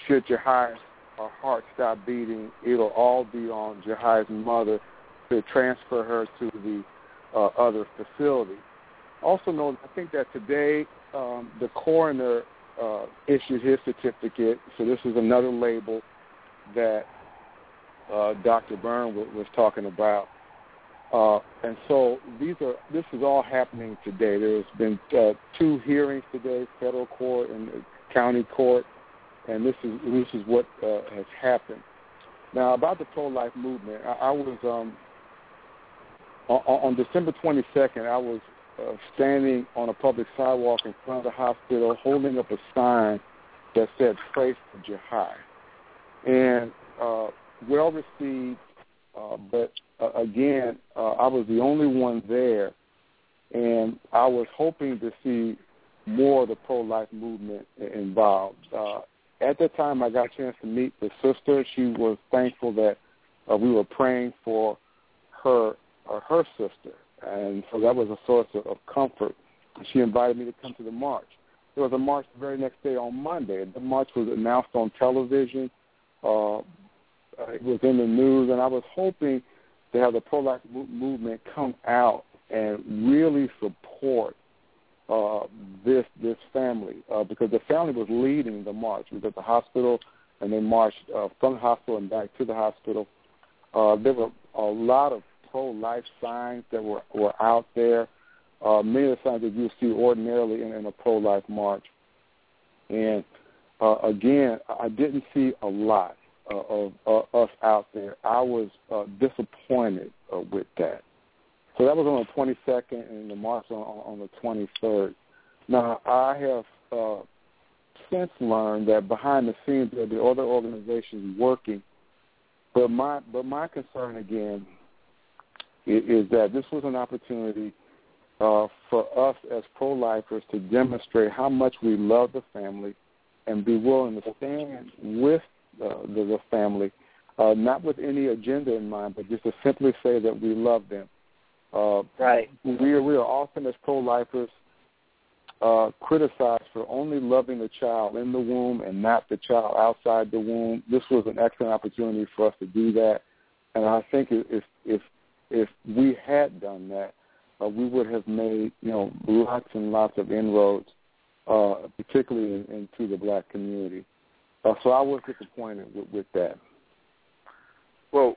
should Jahi's uh, heart stop beating, it'll all be on Jahi's mother to transfer her to the uh, other facility. Also know, I think that today um, the coroner uh, issued his certificate, so this is another label that uh, Dr. Byrne w- was talking about. Uh, and so these are this is all happening today. There's been uh, two hearings today, federal court and county court, and this is this is what uh, has happened. Now about the pro-life movement, I, I was um, on, on December 22nd. I was uh, standing on a public sidewalk in front of the hospital, holding up a sign that said "Pray for Jahi," and uh, well received. Uh, but uh, again, uh, I was the only one there, and I was hoping to see more of the pro-life movement involved. Uh, at that time, I got a chance to meet the sister. She was thankful that uh, we were praying for her uh, her sister, and so that was a source of, of comfort. She invited me to come to the march. There was a march the very next day on Monday. The march was announced on television. Uh, it was in the news, and I was hoping to have the pro-life movement come out and really support uh, this this family uh, because the family was leading the march. We at the hospital, and they marched uh, from the hospital and back to the hospital. Uh, there were a lot of pro-life signs that were were out there. Uh, many of the signs that you see ordinarily in, in a pro-life march. And uh, again, I didn't see a lot uh, of uh, us out there. I was uh, disappointed uh, with that. So that was on the 22nd, and the march on, on the 23rd. Now, I have uh, since learned that behind the scenes there are other organizations working, but my but my concern again is, is that this was an opportunity uh, for us as pro-lifers to demonstrate how much we love the family and be willing to stand with the, the family, uh, not with any agenda in mind, but just to simply say that we love them. Uh, right. We are we are often as pro-lifers uh, criticized for only loving the child in the womb and not the child outside the womb. This was an excellent opportunity for us to do that, and I think if if if we had done that, uh, we would have made you know lots and lots of inroads, uh, particularly in, into the black community. Uh, so I was disappointed with, with that. Well,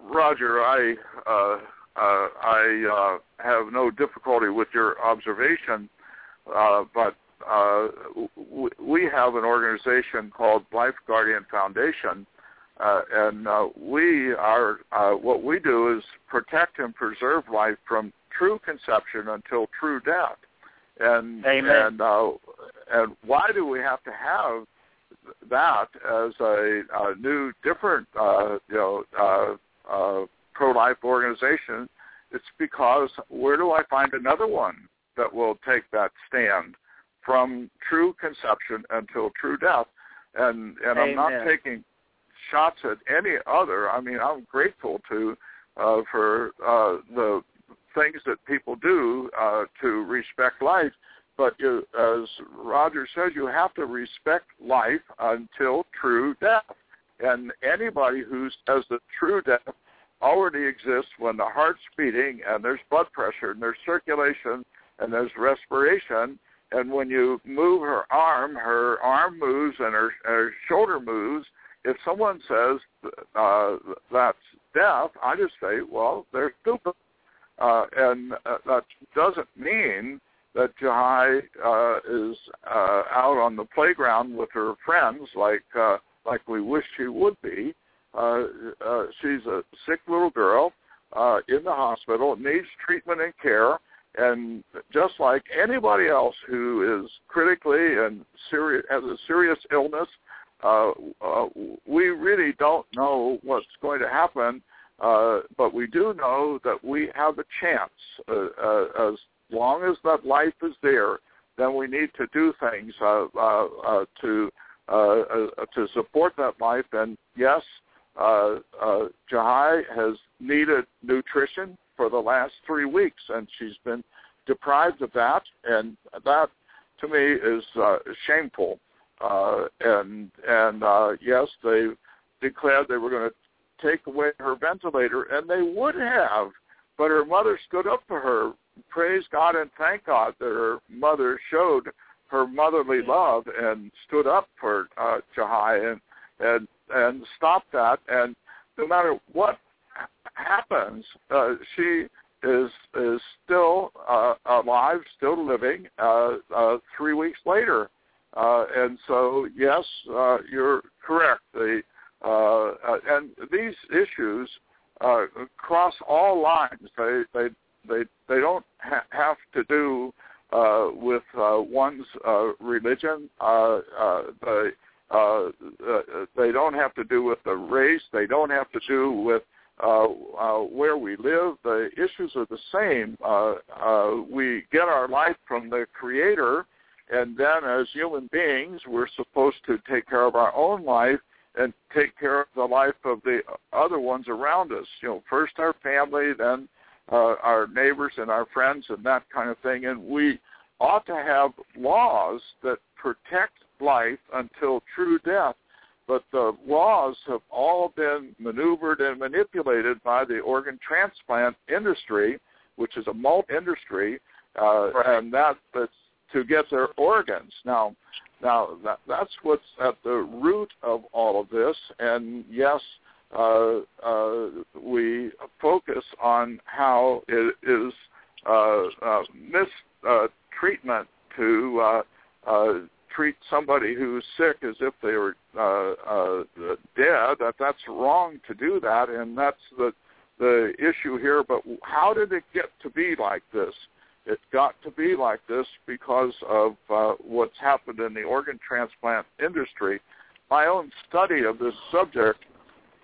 Roger, I uh, uh, I uh, have no difficulty with your observation, uh, but uh, w- we have an organization called Life Guardian Foundation, uh, and uh, we are uh, what we do is protect and preserve life from true conception until true death. And Amen. and uh, and why do we have to have that as a, a new, different, uh, you know, uh, uh, pro-life organization? It's because where do I find another one that will take that stand from true conception until true death? And and I'm not taking shots at any other. I mean, I'm grateful to uh, for uh, the things that people do uh, to respect life. But you, as Roger says, you have to respect life until true death. And anybody who says that true death already exists when the heart's beating and there's blood pressure and there's circulation and there's respiration, and when you move her arm, her arm moves and her, her shoulder moves. If someone says uh, that's death, I just say, well, they're stupid. Uh, and uh, that doesn't mean that Jahi uh, is uh, out on the playground with her friends, like uh, like we wish she would be. Uh, uh, she's a sick little girl uh, in the hospital, needs treatment and care, and just like anybody else who is critically and serious has a serious illness, uh, uh, we really don't know what's going to happen. Uh, but we do know that we have a chance uh, uh, as long as that life is there, then we need to do things uh, uh, uh, to uh, uh, to support that life. And yes, uh, uh, Jahi has needed nutrition for the last three weeks, and she's been deprived of that, and that to me is shameful. Uh, and and uh, yes, they declared they were going to take away her ventilator, and they would have, but her mother stood up for her praise God and thank God that her mother showed her motherly love and stood up for uh, Jahi and and and stopped that. And no matter what happens, uh, she is is still uh, alive, still living. Uh, uh, three weeks later, uh, and so yes, uh, you're correct. The uh, uh, and these issues uh, cross all lines. They they they they don't ha- have to do uh, with uh, one's uh, religion. Uh, uh, they uh, uh, they don't have to do with the race. They don't have to do with uh, uh, where we live. The issues are the same. Uh, uh, we get our life from the Creator, and then as human beings, we're supposed to take care of our own life and take care of the life of the other ones around us. You know, first our family, then uh, our neighbors and our friends and that kind of thing. And we ought to have laws that protect life until true death. But the laws have all been maneuvered and manipulated by the organ transplant industry, which is a multi industry, uh, right. and that, that's to get their organs. Now, now that, that's what's at the root of all of this. And yes, uh, uh, we focus on how it is uh, uh, mistreatment to uh, uh, treat somebody who's sick as if they were uh, uh, dead. That that's wrong to do that, and that's the the issue here. But how did it get to be like this? It got to be like this because of uh, what's happened in the organ transplant industry. My own study of this subject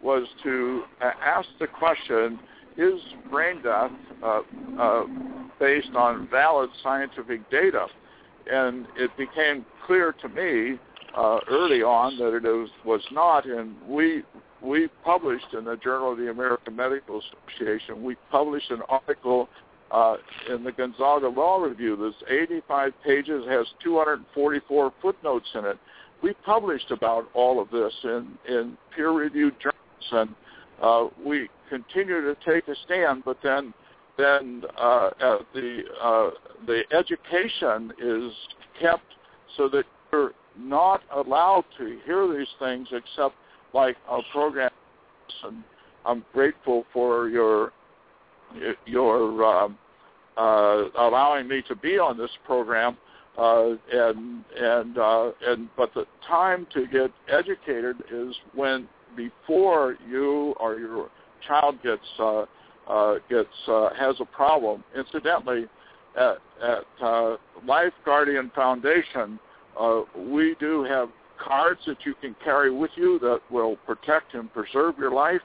was to uh, ask the question, is brain death uh, uh, based on valid scientific data? And it became clear to me uh, early on that it was, was not, and we we published in the Journal of the American Medical Association, we published an article uh, in the Gonzaga Law Review that's 85 pages, has 244 footnotes in it. We published about all of this in, in peer-reviewed journals and uh, we continue to take a stand, but then then uh, uh, the uh, the education is kept so that you're not allowed to hear these things except like a program. And I'm grateful for your your um, uh, allowing me to be on this program. Uh, and and uh, and but the time to get educated is when before you or your child gets uh, uh, gets uh, has a problem. Incidentally, at, at uh, Life Guardian Foundation, uh, we do have cards that you can carry with you that will protect and preserve your life.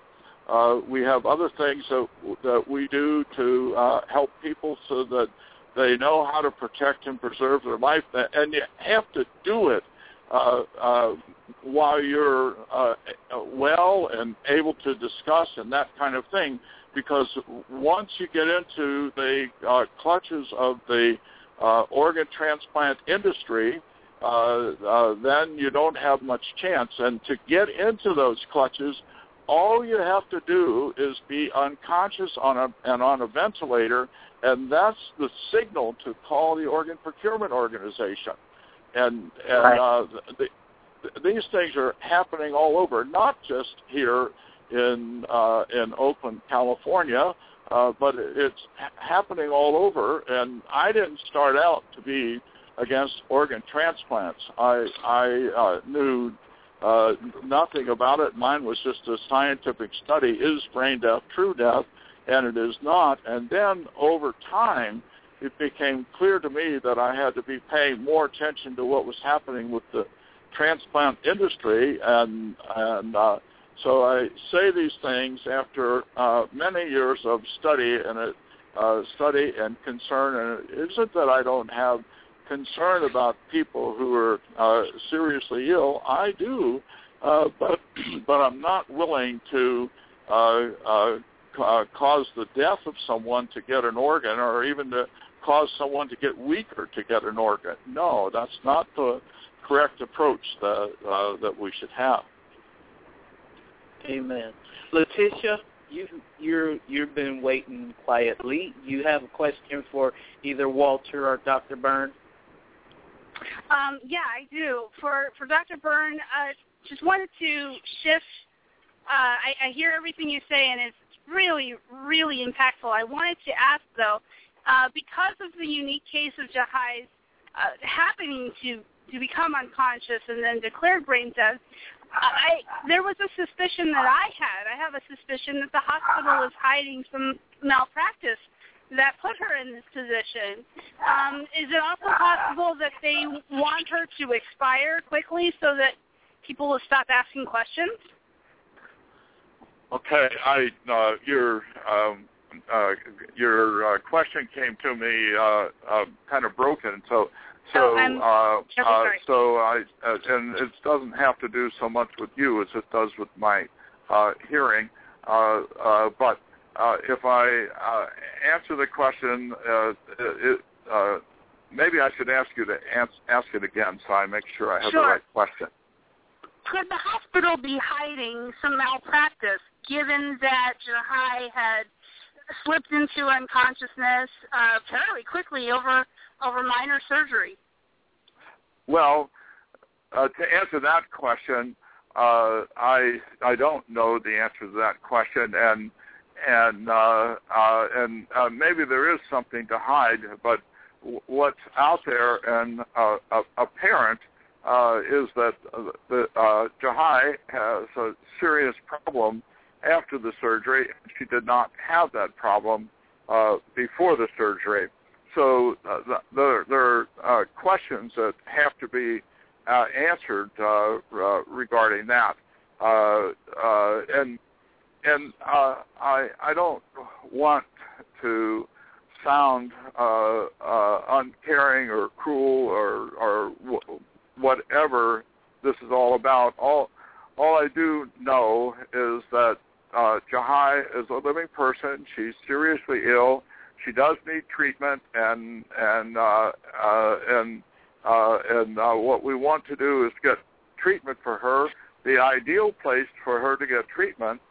Uh, we have other things that that we do to uh, help people so that they know how to protect and preserve their life, and you have to do it uh, uh, while you're uh, well and able to discuss and that kind of thing. Because once you get into the uh, clutches of the uh, organ transplant industry, uh, uh, then you don't have much chance. And to get into those clutches, all you have to do is be unconscious on a and on a ventilator, and that's the signal to call the organ procurement organization and and right. uh, the, these things are happening all over, not just here in uh, in Oakland, California. uh, but it's happening all over. And I didn't start out to be against organ transplants. I I uh, knew uh, nothing about it. Mine was just a scientific study: is brain death true death? And it is not. And then over time, it became clear to me that I had to be paying more attention to what was happening with the transplant industry, and and uh, so I say these things after uh, many years of study and uh, study and concern. And it isn't that I don't have concern about people who are uh, seriously ill. I do, uh, but but I'm not willing to uh, uh, uh, cause the death of someone to get an organ, or even to cause someone to get weaker to get an organ. No, that's not the correct approach that uh, that we should have. Amen. Letitia, you you're you've been waiting quietly. You have a question for either Walter or Dr. Byrne? Um, yeah, I do. For for Dr. Byrne, uh, just wanted to shift. Uh, I, I hear everything you say, and it's really, really impactful. I wanted to ask though, uh, because of the unique case of Jahi's uh, happening to to become unconscious and then declared brain dead, I there was a suspicion that I had. I have a suspicion that the hospital is hiding some malpractice that put her in this position. Um, is it also possible that they want her to expire quickly so that people will stop asking questions? Okay, I uh, you're um, uh, your uh, question came to me uh, uh, kind of broken, so so, oh, uh, uh, so I, uh, and it doesn't have to do so much with you as it does with my uh, hearing. Uh, uh, but uh, if I uh, answer the question, uh, it, uh, maybe I should ask you to ask, ask it again so I make sure I have sure. the right question. Could the hospital be hiding some malpractice, given that Jahi had slipped into unconsciousness uh, fairly quickly over over minor surgery? Well, uh, to answer that question, uh, I I don't know the answer to that question, and and uh, uh, and uh, maybe there is something to hide, but what's out there and uh, apparent uh, is that uh, the uh, Jahi has a serious problem after the surgery. She did not have that problem uh, before the surgery so uh, there, there are uh, questions that have to be uh, answered uh, uh, regarding that, uh, uh, and and uh, I I don't want to sound uh, uh, uncaring or cruel or or w- whatever this is all about. All all I do know is that uh, Jahi is a living person. She's seriously ill she does need treatment, and and uh, uh, and uh, and uh, what we want to do is get treatment for her. The ideal place for her to get treatment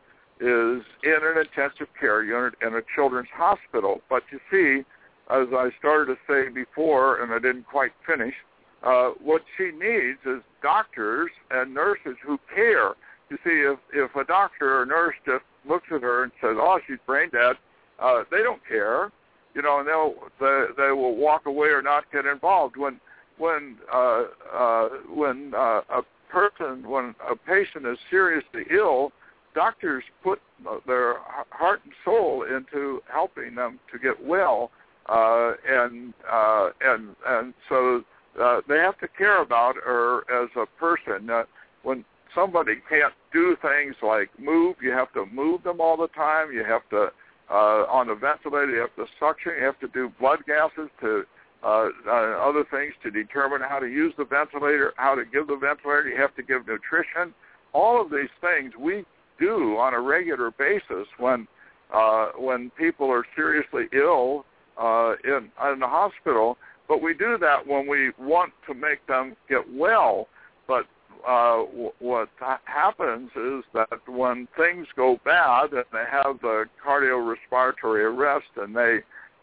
is in an intensive care unit in a children's hospital. But you see, as I started to say before, and I didn't quite finish, uh, what she needs is doctors and nurses who care. You see, if if a doctor or nurse just looks at her and says, "Oh, she's brain dead," uh, they don't care you know, and they'll they, they will walk away or not get involved. When when uh, uh, when uh, a person when a patient is seriously ill, doctors put their heart and soul into helping them to get well, uh, and uh, and and so uh, they have to care about her as a person. Uh, when somebody can't do things like move, you have to move them all the time. You have to uh, on a ventilator. You have to suction. You have to do blood gases to uh, uh, other things to determine how to use the ventilator, how to give the ventilator. You have to give nutrition. All of these things we do on a regular basis when uh, when people are seriously ill uh, in in the hospital. But we do that when we want to make them get well. But uh, what happens is that when things go bad and they have the cardiorespiratory arrest and they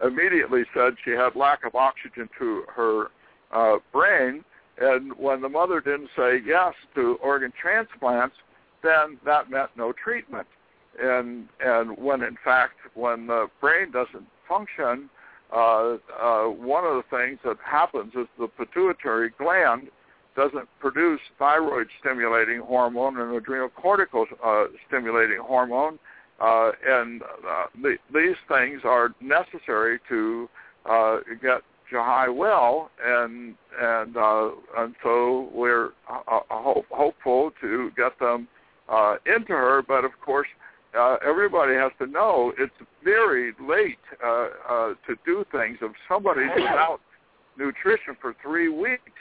immediately said she had lack of oxygen to her uh, brain, and when the mother didn't say yes to organ transplants, then that meant no treatment. and and when in fact when the brain doesn't function, uh, uh, one of the things that happens is the pituitary gland doesn't produce thyroid stimulating hormone and adrenal cortical uh, stimulating hormone, uh, and uh, the, these things are necessary to uh, get Jahi well, and and uh, and so we're uh, hope, hopeful to get them uh, into her. But of course, uh, everybody has to know it's very late uh, uh, to do things. If somebody's without nutrition for three weeks,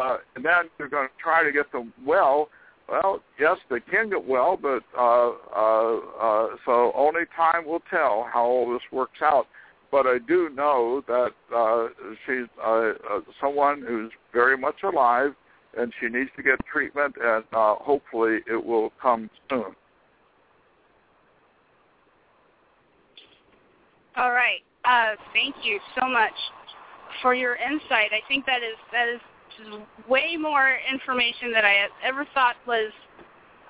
uh, and then you're going to try to get them well. Well, yes, they can get well, but uh, uh, uh, so only time will tell how all this works out. But I do know that uh, she's uh, uh, someone who's very much alive, and she needs to get treatment, and uh, hopefully it will come soon. All right. Uh, thank you so much for your insight. I think that is that is way more information that I ever thought was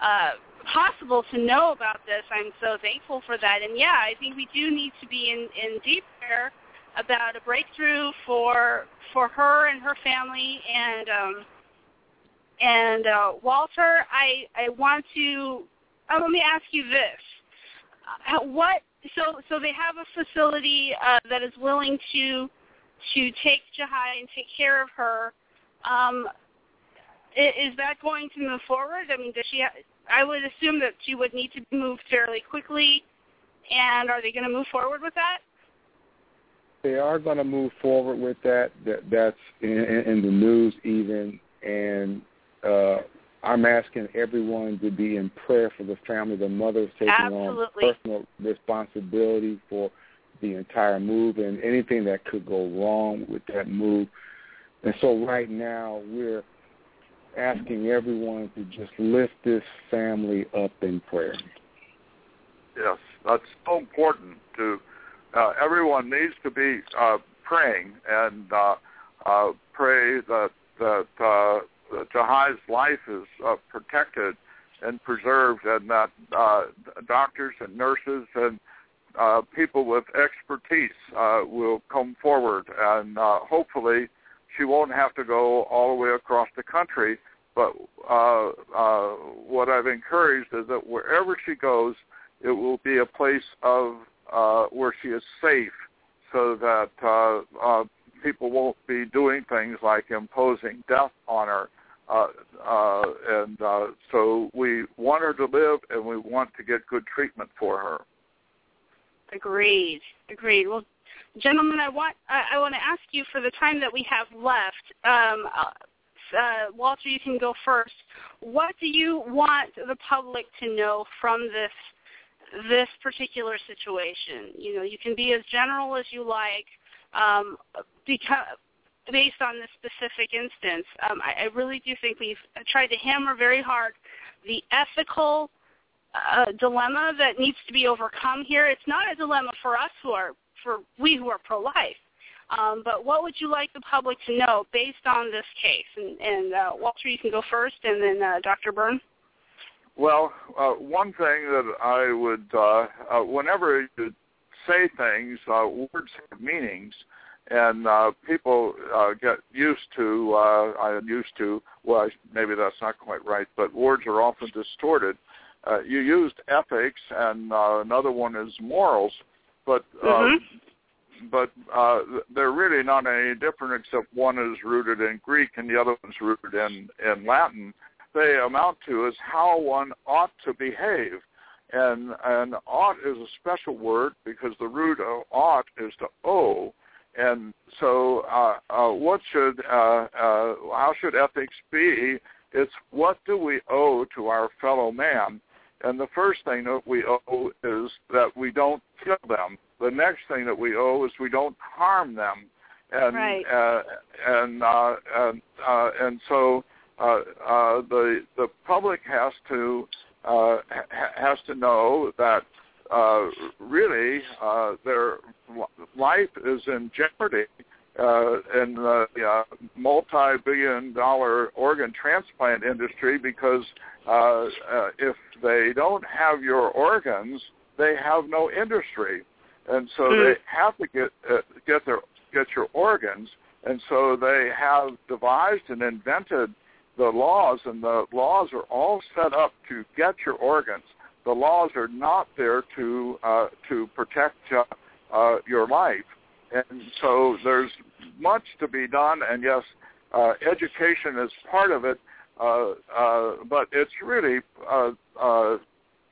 uh, possible to know about this. I'm so thankful for that. And yeah, I think we do need to be in, in deep prayer about a breakthrough for for her and her family. And um, and uh, Walter, I I want to uh, let me ask you this: what so so they have a facility uh, that is willing to to take Jahi and take care of her. Um, is that going to move forward? I mean, does she? Ha- I would assume that she would need to move fairly quickly. And are they going to move forward with that? They are going to move forward with that. that that's in, in the news even, and uh, I'm asking everyone to be in prayer for the family. The mother is taking Absolutely. on personal responsibility for the entire move and anything that could go wrong with that move. And so right now we're asking everyone to just lift this family up in prayer. Yes, that's so important. To uh, everyone needs to be uh, praying and uh, uh, pray that that uh, Jahi's life is uh, protected and preserved, and that uh, doctors and nurses and uh, people with expertise uh, will come forward, and uh, hopefully she won't have to go all the way across the country. But uh, uh, what I've encouraged is that wherever she goes, it will be a place of uh, where she is safe, so that uh, uh, people won't be doing things like imposing death on her. Uh, uh, and uh, so we want her to live, and we want to get good treatment for her. Agreed. Agreed. Well, gentlemen, I want I, I want to ask you for the time that we have left. Um, uh, uh, Walter, you can go first. What do you want the public to know from this this particular situation? You know, you can be as general as you like, um, because based on this specific instance. Um, I, I really do think we've tried to hammer very hard the ethical uh, dilemma that needs to be overcome here. It's not a dilemma for us who are for we who are pro-life. Um, but what would you like the public to know based on this case? And, and uh, Walter, you can go first, and then uh, Dr. Byrne. Well, uh, one thing that I would, uh, uh, whenever you say things, uh, words have meanings, and uh, people uh, get used to. Uh, I'm used to. Well, maybe that's not quite right, but words are often distorted. Uh, you used ethics, and uh, another one is morals, but uh, mm-hmm. but uh, they're really not any different, except one is rooted in Greek and the other one's rooted in in Latin. They amount to is how one ought to behave. And and ought is a special word because the root of ought is to owe, and so, uh, uh, what should, uh, uh, how should ethics be? It's what do we owe to our fellow man? And the first thing that we owe is that we don't kill them. The next thing that we owe is we don't harm them. And right. uh, and uh, and uh, and so uh, uh, the the public has to uh, ha- has to know that uh, really uh, their life is in jeopardy uh, in the uh, multi-billion dollar organ transplant industry because uh, uh, if they don't have your organs, they have no industry, and so mm. they have to get uh, get their get your organs, and so they have devised and invented the laws, and the laws are all set up to get your organs. The laws are not there to uh, to protect uh, uh, your life, and so there's much to be done. And yes, uh, education is part of it, uh, uh, but it's really uh, uh,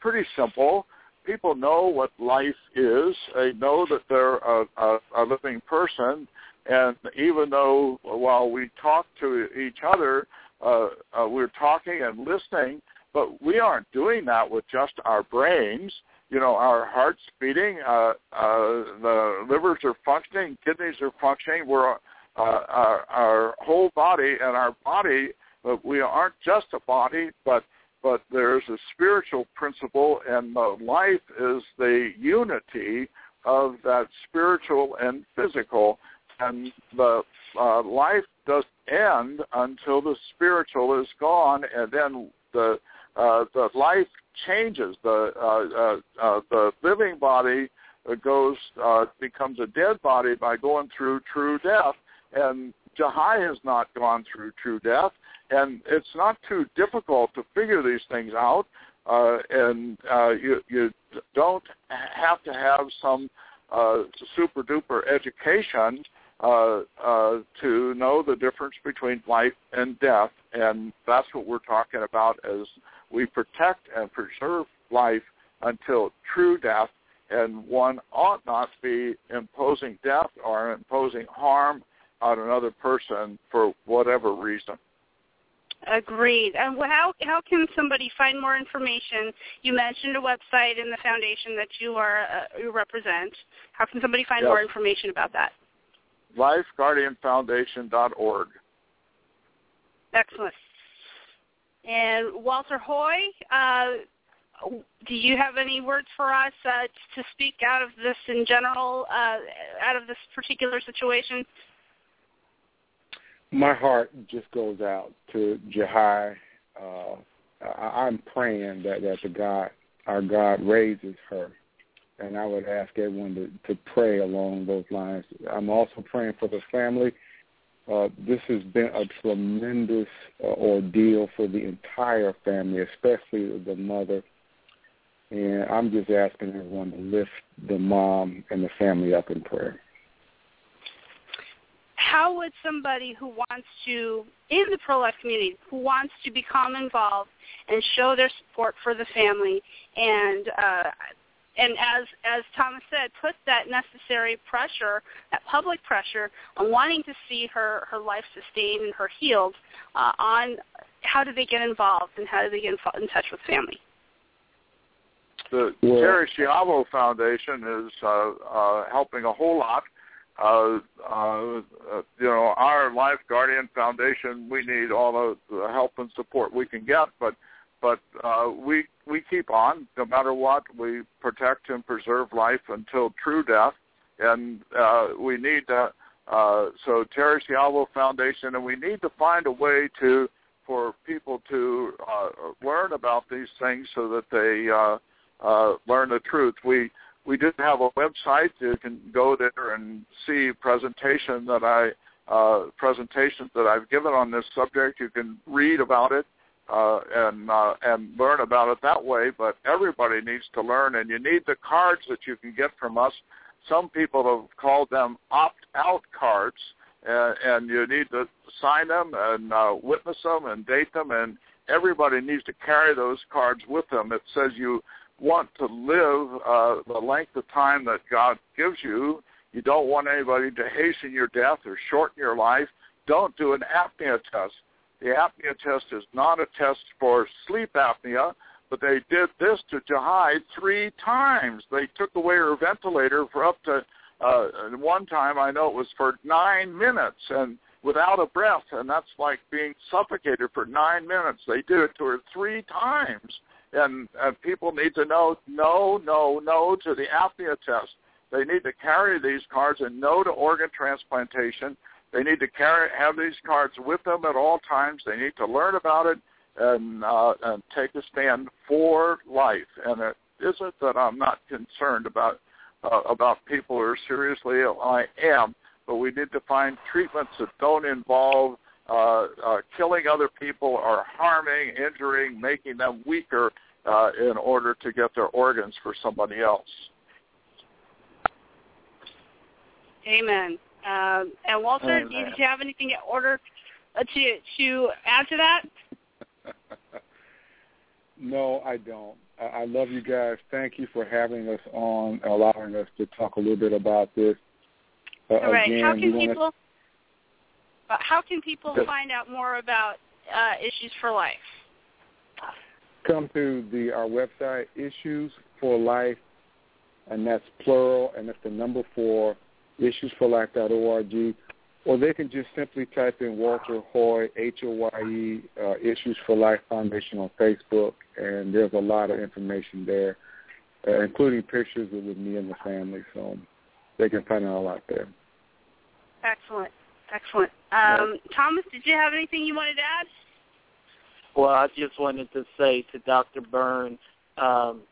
pretty simple. People know what life is. They know that they're a, a, a living person, and even though while we talk to each other, uh, uh, we're talking and listening, but we aren't doing that with just our brains. You know, our heart's beating, uh, uh, the livers are functioning, kidneys are functioning. We're uh, our, our whole body, and our body. But we aren't just a body, but but there's a spiritual principle, and the life is the unity of that spiritual and physical, and the uh, life doesn't end until the spiritual is gone, and then the uh, the life changes. The uh, uh, uh, the living body goes uh, becomes a dead body by going through true death, and Jahi has not gone through true death, and it's not too difficult to figure these things out. Uh, and uh, you you don't have to have some uh, super duper education uh, uh, to know the difference between life and death, and that's what we're talking about as we protect and preserve life until true death, and one ought not be imposing death or imposing harm on another person for whatever reason. Agreed. And how how can somebody find more information? You mentioned a website in the foundation that you are uh, you represent. How can somebody find yes. more information about that? lifeguardianfoundation.org. Excellent. And Walter Hoye, uh, do you have any words for us uh, to speak out of this in general, uh, out of this particular situation? My heart just goes out to Jahi. Uh, I'm praying that that the God, our God, raises her and I would ask everyone to, to pray along those lines. I'm also praying for the family. Uh, this has been a tremendous uh, ordeal for the entire family, especially the mother. And I'm just asking everyone to lift the mom and the family up in prayer. How would somebody who wants to, in the pro-life community, who wants to become involved and show their support for the family and uh, and as as Thomas said, put that necessary pressure, that public pressure, on wanting to see her her life sustained and her healed. Uh, on how do they get involved and how do they get in, in touch with family? The yeah. Terri Schiavo Foundation is uh, uh, helping a whole lot. Uh, uh, you know, our Life Guardian Foundation, we need all the, the help and support we can get, but but uh, we we keep on no matter what. We protect and preserve life until true death, and uh, we need to. Uh, so Terri Schiavo Foundation, and we need to find a way to for people to uh, learn about these things so that they uh, uh, learn the truth. We we did have a website. You can go there and see presentation that I uh, presentations that I've given on this subject. You can read about it uh, and uh, and learn about it that way. But everybody needs to learn, and you need the cards that you can get from us. Some people have called them opt-out cards, and, and you need to sign them and uh, witness them and date them, and everybody needs to carry those cards with them. It says you want to live uh, the length of time that God gives you. You don't want anybody to hasten your death or shorten your life. Don't do an apnea test the apnea test is not a test for sleep apnea, but they did this to Jahi three times. They took away her ventilator for up to uh, one time. I know it was for nine minutes and without a breath, and that's like being suffocated for nine minutes. They did it to her three times, and, people need to know no, no, no to the apnea test. They need to carry these cards and no to organ transplantation They need to carry have these cards with them at all times. They need to learn about it and uh, and take a stand for life. And it isn't that I'm not concerned about uh, about people who are seriously ill. I am, but we need to find treatments that don't involve uh, uh, killing other people or harming, injuring, making them weaker uh, in order to get their organs for somebody else. Amen. Um, and Walter, Amen. did you have anything in order uh, to to add to that? no, I don't. I, I love you guys. Thank you for having us on, allowing us to talk a little bit about this. Uh, All right. Again, how we can wanna- people uh, how can people find out more about uh, Issues for Life? come to the our website issues for life and that's plural and that's the number four issuesforlife.org or they can just simply type in Walter Hoye H O Y E uh, Issues for Life Foundation on Facebook and there's a lot of information there uh, including pictures of with me and the family so they can find out a lot there. Excellent. Excellent. Um, Thomas, did you have anything you wanted to add? Well, I just wanted to say to Dr. Byrne, um,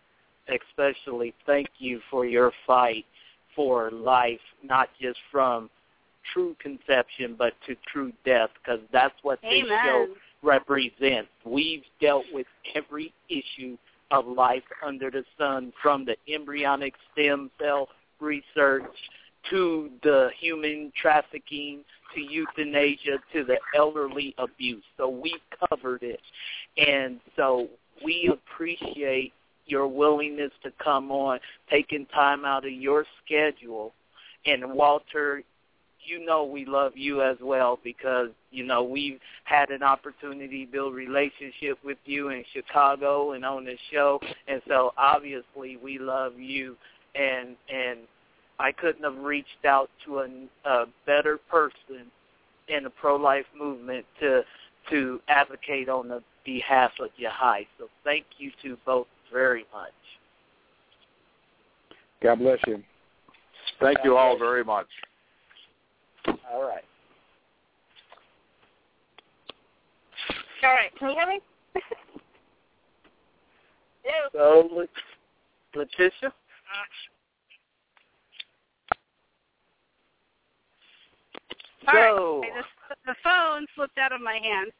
especially thank you for your fight for life, not just from true conception, but to true death, because that's what this Amen. show represents. We've dealt with every issue of life under the sun, from the embryonic stem cell research to the human trafficking to euthanasia to the elderly abuse. So we covered it. And so we appreciate your willingness to come on, taking time out of your schedule. And Walter, you know we love you as well because, you know, we've had an opportunity to build relationship with you in Chicago and on the show. And so obviously we love you and and I couldn't have reached out to a, a better person in the pro-life movement to to advocate on the behalf of Jahi. So thank you to both very much. God bless you. Thank you all very much. All right. All right. Can you hear me? Ew. So, Le- Letitia? All right. So- Okay, The, the phone slipped out of my hand,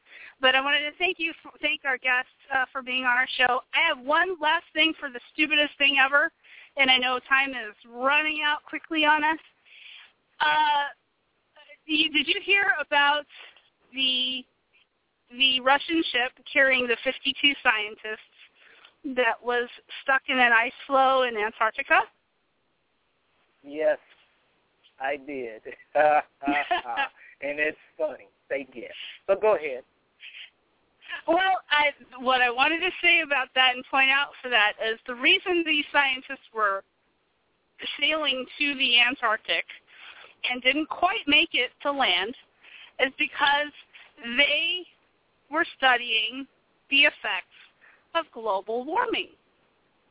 but I wanted to thank you, for, thank our guests uh, for being on our show. I have one last thing for the stupidest thing ever, and I know time is running out quickly on us. Uh, did you hear about the the Russian ship carrying the 52 scientists that was stuck in an ice floe in Antarctica? Yes, I did. and it's funny. They did. But go ahead. Well, I, what I wanted to say about that and point out for that is the reason these scientists were sailing to the Antarctic and didn't quite make it to land is because they were studying the effects of global warming.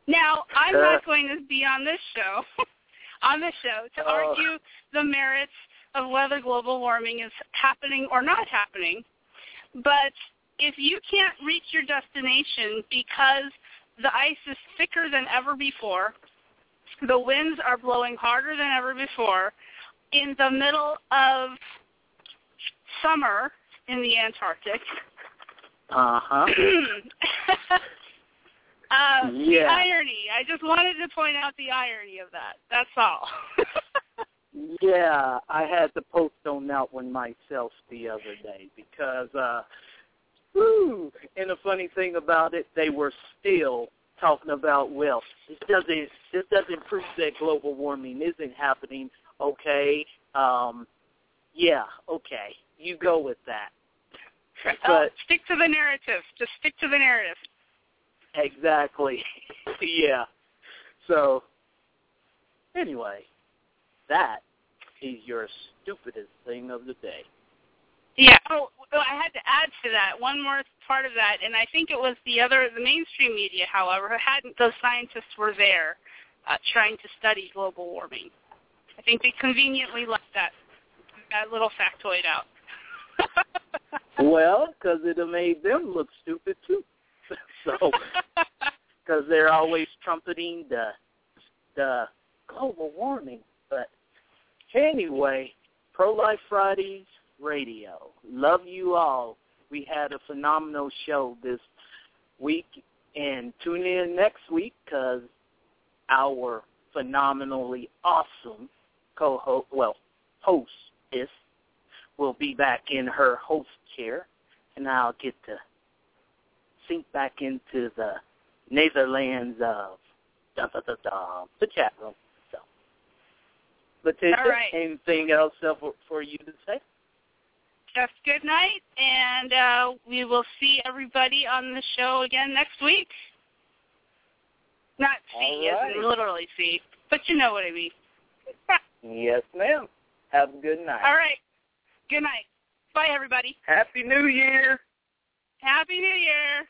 Now, I'm not going to be on this show, on this show, to Oh. argue the merits of whether global warming is happening or not happening. But if you can't reach your destination because the ice is thicker than ever before, the winds are blowing harder than ever before, in the middle of summer in the Antarctic, Uh-huh. uh, the Yeah. irony. I just wanted to point out the irony of that. That's all. Yeah, I had to post on that one myself the other day because uh whew, and the funny thing about it, they were still talking about well, this doesn't this doesn't prove that global warming isn't happening, okay? Um yeah, okay. You go with that. Oh, But stick to the narrative. Just stick to the narrative. Exactly. yeah. So, anyway, that is your stupidest thing of the day. Yeah. Oh, I had to add to that one more part of that, and I think it was the other, the mainstream media, however, hadn't those scientists were there uh, trying to study global warming. I think they conveniently left that that little factoid out. well, because it made them look stupid too. so, because they're always trumpeting the the global warming. But anyway, Pro Life Fridays Radio. Love you all. We had a phenomenal show this week, and tune in next week because our phenomenally awesome co-host, well, hostess, will be back in her host chair, and I'll get to sink back into the Netherlands of da, da, da, da, the chat room. So, Letitia, right. anything else for, for you to say? Just good night, and uh, we will see everybody on the show again next week. Not see, right. literally see, but you know what I mean. yes, ma'am. Have a good night. All right. Good night. Bye, everybody. Happy New Year. Happy New Year.